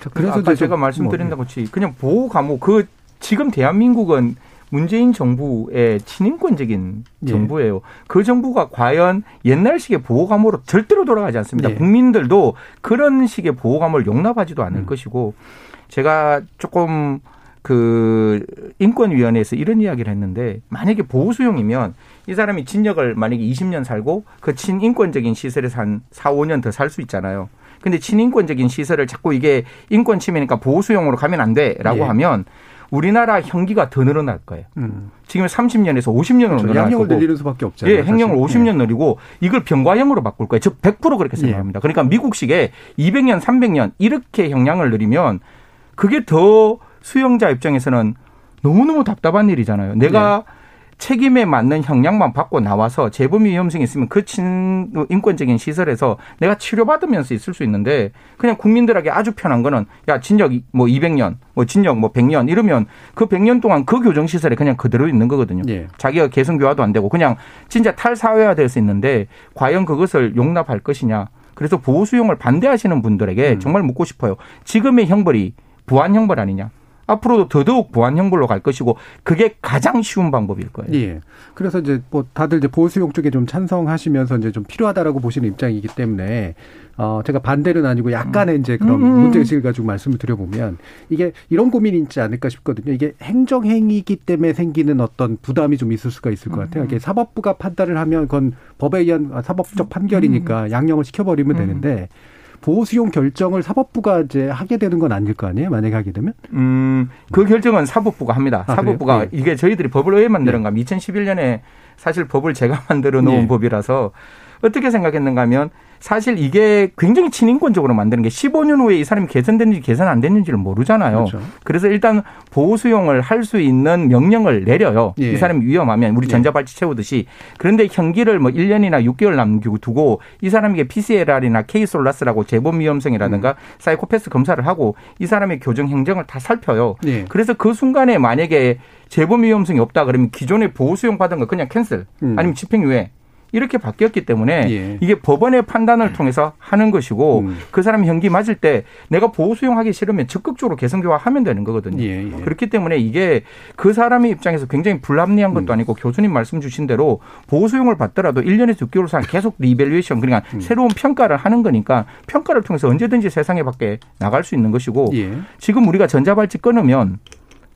자, 그래서 아까 제가 말씀드린 것 같이 그냥 보호 감호 그 지금 대한민국은 문재인 정부의 친인권적인 예. 정부예요. 그 정부가 과연 옛날식의 보호 감호로 절대로 돌아가지 않습니다. 예. 국민들도 그런 식의 보호 감호를 용납하지도 않을 음. 것이고 제가 조금 그 인권위원회에서 이런 이야기를 했는데 만약에 보호 수용이면 이 사람이 진역을 만약에 20년 살고 그 친인권적인 시설에서 한 4, 5년 더 살 수 있잖아요. 근데 친인권적인 시설을 자꾸 이게 인권 침해니까 보수용으로 가면 안 돼라고 예. 하면 우리나라 형기가 더 늘어날 거예요. 음. 지금 30년에서 50년으로 그렇죠. 늘어날 양형을 거고. 늘리는 수밖에 없잖아요. 예, 행령을 사실. 50년 늘리고 이걸 병과형으로 바꿀 거예요. 즉 100% 그렇게 생각합니다. 그러니까 미국식의 200년, 300년 이렇게 형량을 늘리면 그게 더 수용자 입장에서는 너무너무 답답한 일이잖아요. 내가 책임에 맞는 형량만 받고 나와서 재범 위험성이 있으면 그 친, 인권적인 시설에서 내가 치료받으면서 있을 수 있는데 그냥 국민들에게 아주 편한 거는 야, 진역 뭐 200년, 뭐 진역 뭐 100년 이러면 그 100년 동안 그 교정시설에 그냥 그대로 있는 거거든요. 예. 자기가 개성교화도 안 되고 그냥 진짜 탈사회화 될 수 있는데 과연 그것을 용납할 것이냐. 그래서 보호수용을 반대하시는 분들에게 정말 묻고 싶어요. 지금의 형벌이 부한 형벌 아니냐. 앞으로도 더더욱 보안 형벌로 갈 것이고 그게 가장 쉬운 방법일 거예요. 예. 그래서 이제 뭐 다들 이제 보수용 쪽에 좀 찬성하시면서 이제 좀 필요하다라고 보시는 입장이기 때문에 어 제가 반대는 아니고 약간의 이제 그런 음, 음, 음. 문제 의식을 가지고 말씀을 드려보면 이게 이런 고민이 있지 않을까 싶거든요. 이게 행정 행위이기 때문에 생기는 어떤 부담이 좀 있을 수가 있을 것 같아요. 이게 사법부가 판단을 하면 그건 법에 의한 사법적 판결이니까 양형을 시켜버리면 되는데 보호 수용 결정을 사법부가 이제 하게 되는 건 아닐 거 아니에요? 만약에 하게 되면? 음, 그 결정은 사법부가 합니다. 아, 사법부가? 예. 이게 저희들이 법을 왜 만드는 가 2011년에 사실 법을 제가 만들어 놓은 예. 법이라서 어떻게 생각했는가 하면 사실 이게 굉장히 친인권적으로 만드는 게 15년 후에 이 사람이 개선됐는지 개선 안 됐는지를 모르잖아요. 그렇죠. 그래서 일단 보호 수용을 할 수 있는 명령을 내려요. 예. 이 사람이 위험하면 우리 예. 전자발찌 채우듯이. 그런데 형기를 뭐 1년이나 6개월 남기고 이 사람에게 PCLR이나 K솔라스라고 재범 위험성이라든가 사이코패스 검사를 하고 이 사람의 교정 행정을 다 살펴요. 예. 그래서 그 순간에 만약에 재범 위험성이 없다 그러면 기존에 보호 수용 받은 거 그냥 cancel 음. 아니면 집행유예 이렇게 바뀌었기 때문에 예. 이게 법원의 판단을 통해서 하는 것이고 음. 그 사람이 형기 마칠 때 내가 보호 수용하기 싫으면 적극적으로 개선교화하면 되는 거거든요. 예, 예. 그렇기 때문에 이게 그 사람의 입장에서 굉장히 불합리한 음. 것도 아니고 교수님 말씀 주신 대로 보호 수용을 받더라도 1년에서 6개월 사이 계속 revaluation 그러니까 음. 새로운 평가를 하는 거니까 평가를 통해서 언제든지 세상에 밖에 나갈 수 있는 것이고 예. 지금 우리가 전자발찌 끊으면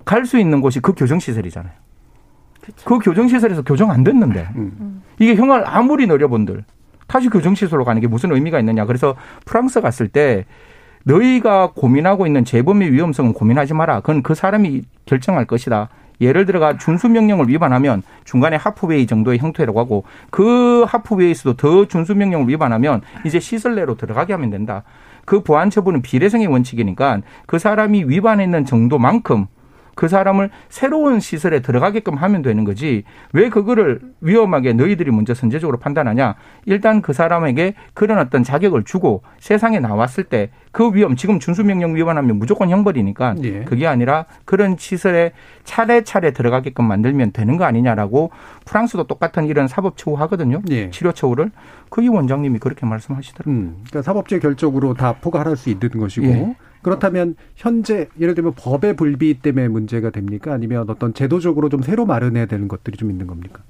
갈 수 있는 곳이 그 교정시설이잖아요. 그 교정시설에서 교정 안 됐는데 음. 이게 형을 아무리 너려본들 다시 교정시설로 가는 게 무슨 의미가 있느냐. 그래서 프랑스 갔을 때 너희가 고민하고 있는 재범의 위험성은 고민하지 마라. 그건 그 사람이 결정할 것이다. 예를 들어가 준수명령을 위반하면 중간에 하프웨이 정도의 형태라고 하고 그 하프웨이에서도 더 준수명령을 위반하면 이제 시설 내로 들어가게 하면 된다. 그 보안 처분은 비례성의 원칙이니까 그 사람이 위반했는 정도만큼 그 사람을 새로운 시설에 들어가게끔 하면 되는 거지 왜 그거를 위험하게 너희들이 먼저 선제적으로 판단하냐 일단 그 사람에게 그런 어떤 자격을 주고 세상에 나왔을 때 그 위험 지금 준수명령 위반하면 무조건 형벌이니까 예. 그게 아니라 그런 시설에 차례차례 들어가게끔 만들면 되는 거 아니냐라고 프랑스도 똑같은 이런 사법 처우 하거든요 예. 치료 처우를 그이 원장님이 그렇게 말씀하시더라고요. 음, 그러니까 사법주의 결정으로 다 포괄할 수 있는 것이고 예. 그렇다면 현재 예를 들면 법의 불비 때문에 문제가 됩니까? 아니면 어떤 제도적으로 좀 새로 마련해야 되는 것들이 좀 있는 겁니까?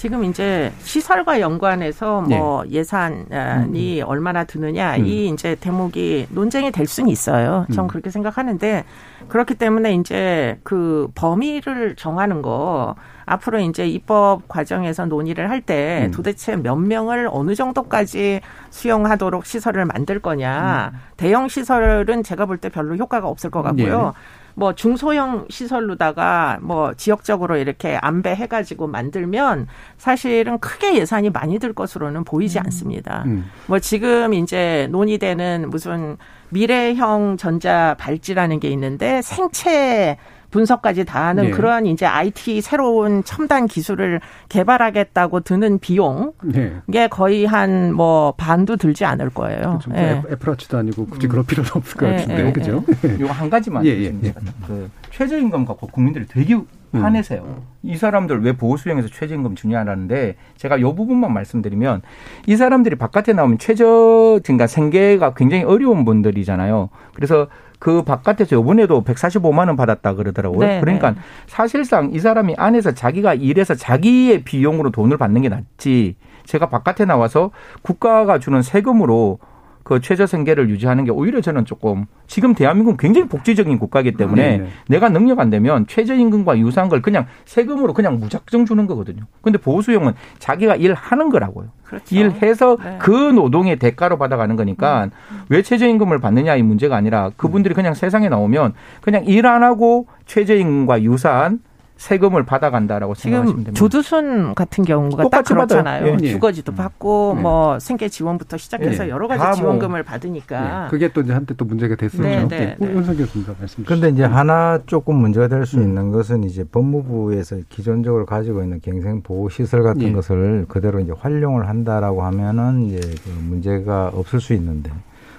지금 이제 시설과 연관해서 뭐 예산이 얼마나 드느냐 음. 이 이제 대목이 논쟁이 될 수는 있어요. 전 음. 그렇게 생각하는데 그렇기 때문에 이제 그 범위를 정하는 거 앞으로 이제 입법 과정에서 논의를 할때 음. 도대체 몇 명을 어느 정도까지 수용하도록 시설을 만들 거냐. 대형 시설은 제가 볼 때 별로 효과가 없을 것 같고요. 뭐 중소형 시설로다가 뭐 지역적으로 이렇게 안배해 가지고 만들면 사실은 크게 예산이 많이 들 것으로는 보이지 않습니다. 음. 뭐 지금 이제 논의되는 무슨 미래형 전자 발찌라는 게 있는데 생체 분석까지 다 하는 네. 그러한 이제 IT 새로운 첨단 기술을 개발하겠다고 드는 비용 네. 이게 거의 한 뭐 반도 들지 않을 거예요. 좀 예. 애플워치도 아니고 굳이 그럴 필요는 없을 것 예, 같은데 예, 그죠? 요거 한 가지만 예, 예, 예, 그 최저임금 갖고 국민들이 되게 화내세요. 이 사람들 왜 보호수용에서 최저임금 주냐라는데 제가 요 부분만 말씀드리면 이 사람들이 바깥에 나오면 최저 그러니까 생계가 굉장히 어려운 분들이잖아요. 그래서 그 바깥에서 요번에도 145만 원 받았다 그러더라고요. 네, 그러니까 네. 사실상 이 사람이 안에서 자기가 일해서 자기의 비용으로 돈을 받는 게 낫지. 제가 바깥에 나와서 국가가 주는 세금으로 그 최저 생계를 유지하는 게 오히려 저는 조금 지금 대한민국은 굉장히 복지적인 국가이기 때문에 네네. 내가 능력 안 되면 최저임금과 유사한 걸 그냥 세금으로 그냥 무작정 주는 거거든요. 근데 보수용은 자기가 일하는 거라고요. 그렇죠. 일해서 네. 그 노동의 대가로 받아가는 거니까 왜 최저임금을 받느냐 이 문제가 아니라 그분들이 그냥 세상에 나오면 그냥 일 안 하고 최저임금과 유사한 세금을 받아간다라고 생각하시면 지금 됩니다. 조두순 같은 경우가 딱. 그렇잖아요. 예. 주거지도 받고 네. 뭐 생계 지원부터 시작해서 예. 여러 다 가지 뭐. 지원금을 받으니까 그게 또 이제 한때 또 문제가 됐었죠. 네, 네, 예. 네. 윤석 교수님 말씀. 그런데 이제 하나 조금 문제가 될 수 있는 것은 이제 법무부에서 기존적으로 가지고 있는 갱생 보호 시설 같은 예. 것을 그대로 이제 활용을 한다라고 하면은 이제 그 문제가 없을 수 있는데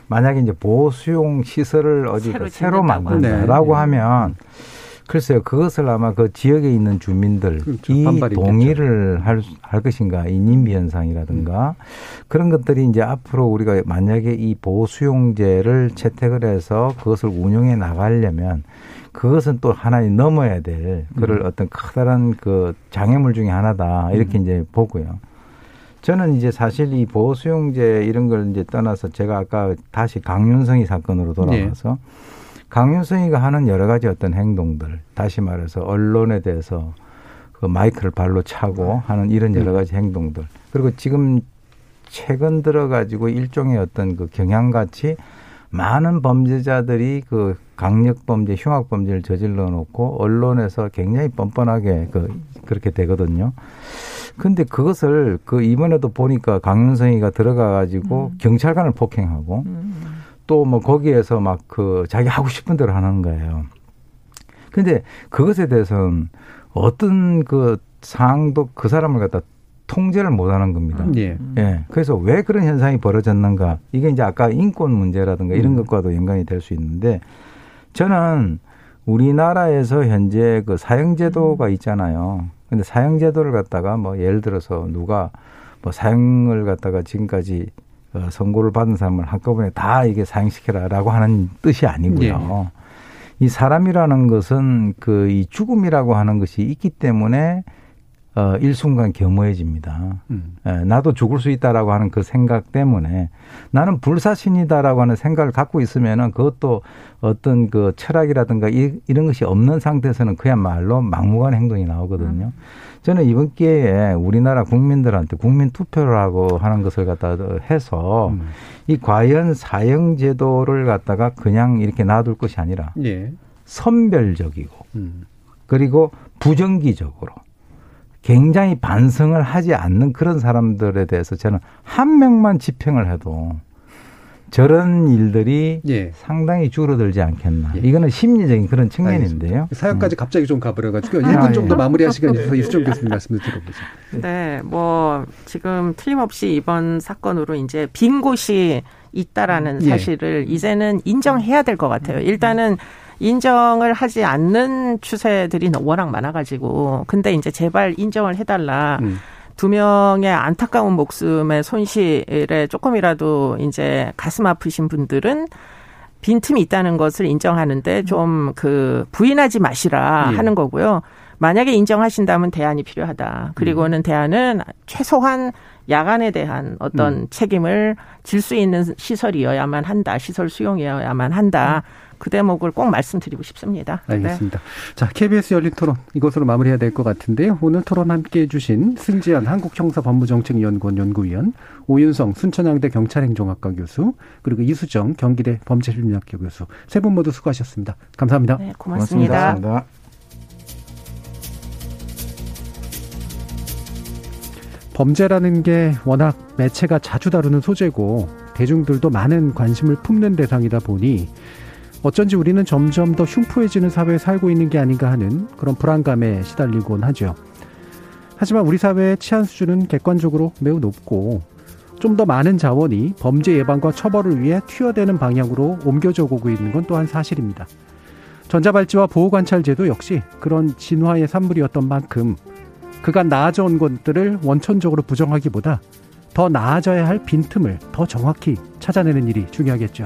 만약에 이제 보호 수용 시설을 어디 새로 새로, 만든다라고 하면. 글쎄요 그것을 아마 그 지역에 있는 주민들이 그렇죠. 동의를 할, 수- 할 것인가 이 님비 현상이라든가 그런 것들이 이제 앞으로 우리가 만약에 이 보호 수용제를 채택을 해서 그것을 운영해 나가려면 그것은 또 하나의 넘어야 될 그럴 어떤 커다란 그 장애물 중에 하나다 이렇게 이제 보고요. 저는 이제 사실 이 보호 수용제 이런 걸 이제 떠나서 제가 아까 다시 강윤성이 사건으로 돌아와서 강윤성이가 하는 여러 가지 어떤 행동들 다시 말해서 언론에 대해서 그 마이크를 발로 차고 하는 이런 여러 가지 행동들. 그리고 지금 최근 들어 가지고 일종의 어떤 그 경향같이 많은 범죄자들이 그 강력 범죄, 흉악 범죄를 저질러 놓고 언론에서 굉장히 뻔뻔하게 그 그렇게 되거든요. 근데 그것을 그 이번에도 보니까 강윤성이가 들어가 가지고 경찰관을 폭행하고 또 뭐 거기에서 막 그 자기 하고 싶은 대로 하는 거예요. 근데 그것에 대해서는 어떤 그 상황도 그 사람을 갖다 통제를 못 하는 겁니다. 예. 예. 그래서 왜 그런 현상이 벌어졌는가? 이게 이제 아까 인권 문제라든가 이런 것과도 연관이 될 수 있는데 저는 우리나라에서 현재 그 사형제도가 있잖아요. 근데 사형제도를 갖다가 뭐 예를 들어서 누가 뭐 사형을 갖다가 지금까지 어, 선고를 받은 사람을 한꺼번에 다 이게 사형시켜라라고 하는 뜻이 아니고요. 이 사람이라는 것은 그 이 죽음이라고 하는 것이 있기 때문에 어, 일순간 겸허해집니다. 음. 예, 나도 죽을 수 있다라고 하는 그 생각 때문에 나는 불사신이다라고 하는 생각을 갖고 있으면은 그것도 어떤 그 철학이라든가 이, 런 것이 없는 상태에서는 그야말로 막무가내 행동이 나오거든요. 저는 이번 기회에 우리나라 국민들한테 국민 투표를 하고 하는 것을 갖다 해서 음. 이 과연 사형 제도를 갖다가 그냥 이렇게 놔둘 것이 아니라 예. 선별적이고 음. 그리고 부정기적으로 굉장히 반성을 하지 않는 그런 사람들에 대해서 저는 한 명만 집행을 해도 저런 일들이 예. 상당히 줄어들지 않겠나. 예. 이거는 심리적인 그런 측면인데요. 사연까지 갑자기 좀 가버려가지고 아, 1분 예. 정도 마무리할 시간이 있어서 이수정 교수님 말씀을 들어보죠. 네, 뭐 지금 틀림없이 이번 사건으로 이제 빈 곳이 있다라는 예. 사실을 이제는 인정해야 될 것 같아요. 일단은 인정을 하지 않는 추세들이 워낙 많아가지고 근데 이제 제발 인정을 해달라. 음. 두 명의 안타까운 목숨의 손실에 조금이라도 이제 가슴 아프신 분들은 빈틈이 있다는 것을 인정하는데 좀 그 부인하지 마시라 예. 하는 거고요. 만약에 인정하신다면 대안이 필요하다. 그리고는 대안은 최소한 야간에 대한 어떤 음. 책임을 질 수 있는 시설이어야만 한다. 시설 수용이어야만 한다. 그 대목을 꼭 말씀드리고 싶습니다. 네. 알겠습니다. 자, KBS 열린 토론 이것으로 마무리해야 될 것 같은데요. 오늘 토론 함께 해 주신 승지현 한국형사법무정책연구원 연구위원, 오윤성 순천향대 경찰행정학과 교수, 그리고 이수정 경기대 범죄심리학교 교수 세 분 모두 수고하셨습니다. 감사합니다. 네, 고맙습니다. 고맙습니다. 범죄라는 게 워낙 매체가 자주 다루는 소재고 대중들도 많은 관심을 품는 대상이다 보니 어쩐지 우리는 점점 더 흉포해지는 사회에 살고 있는 게 아닌가 하는 그런 불안감에 시달리곤 하죠. 하지만 우리 사회의 치안 수준은 객관적으로 매우 높고 좀 더 많은 자원이 범죄 예방과 처벌을 위해 투여되는 방향으로 옮겨져 오고 있는 건 또한 사실입니다. 전자발찌와 보호관찰제도 역시 그런 진화의 산물이었던 만큼 그간 나아져 온 것들을 원천적으로 부정하기보다 더 나아져야 할 빈틈을 더 정확히 찾아내는 일이 중요하겠죠.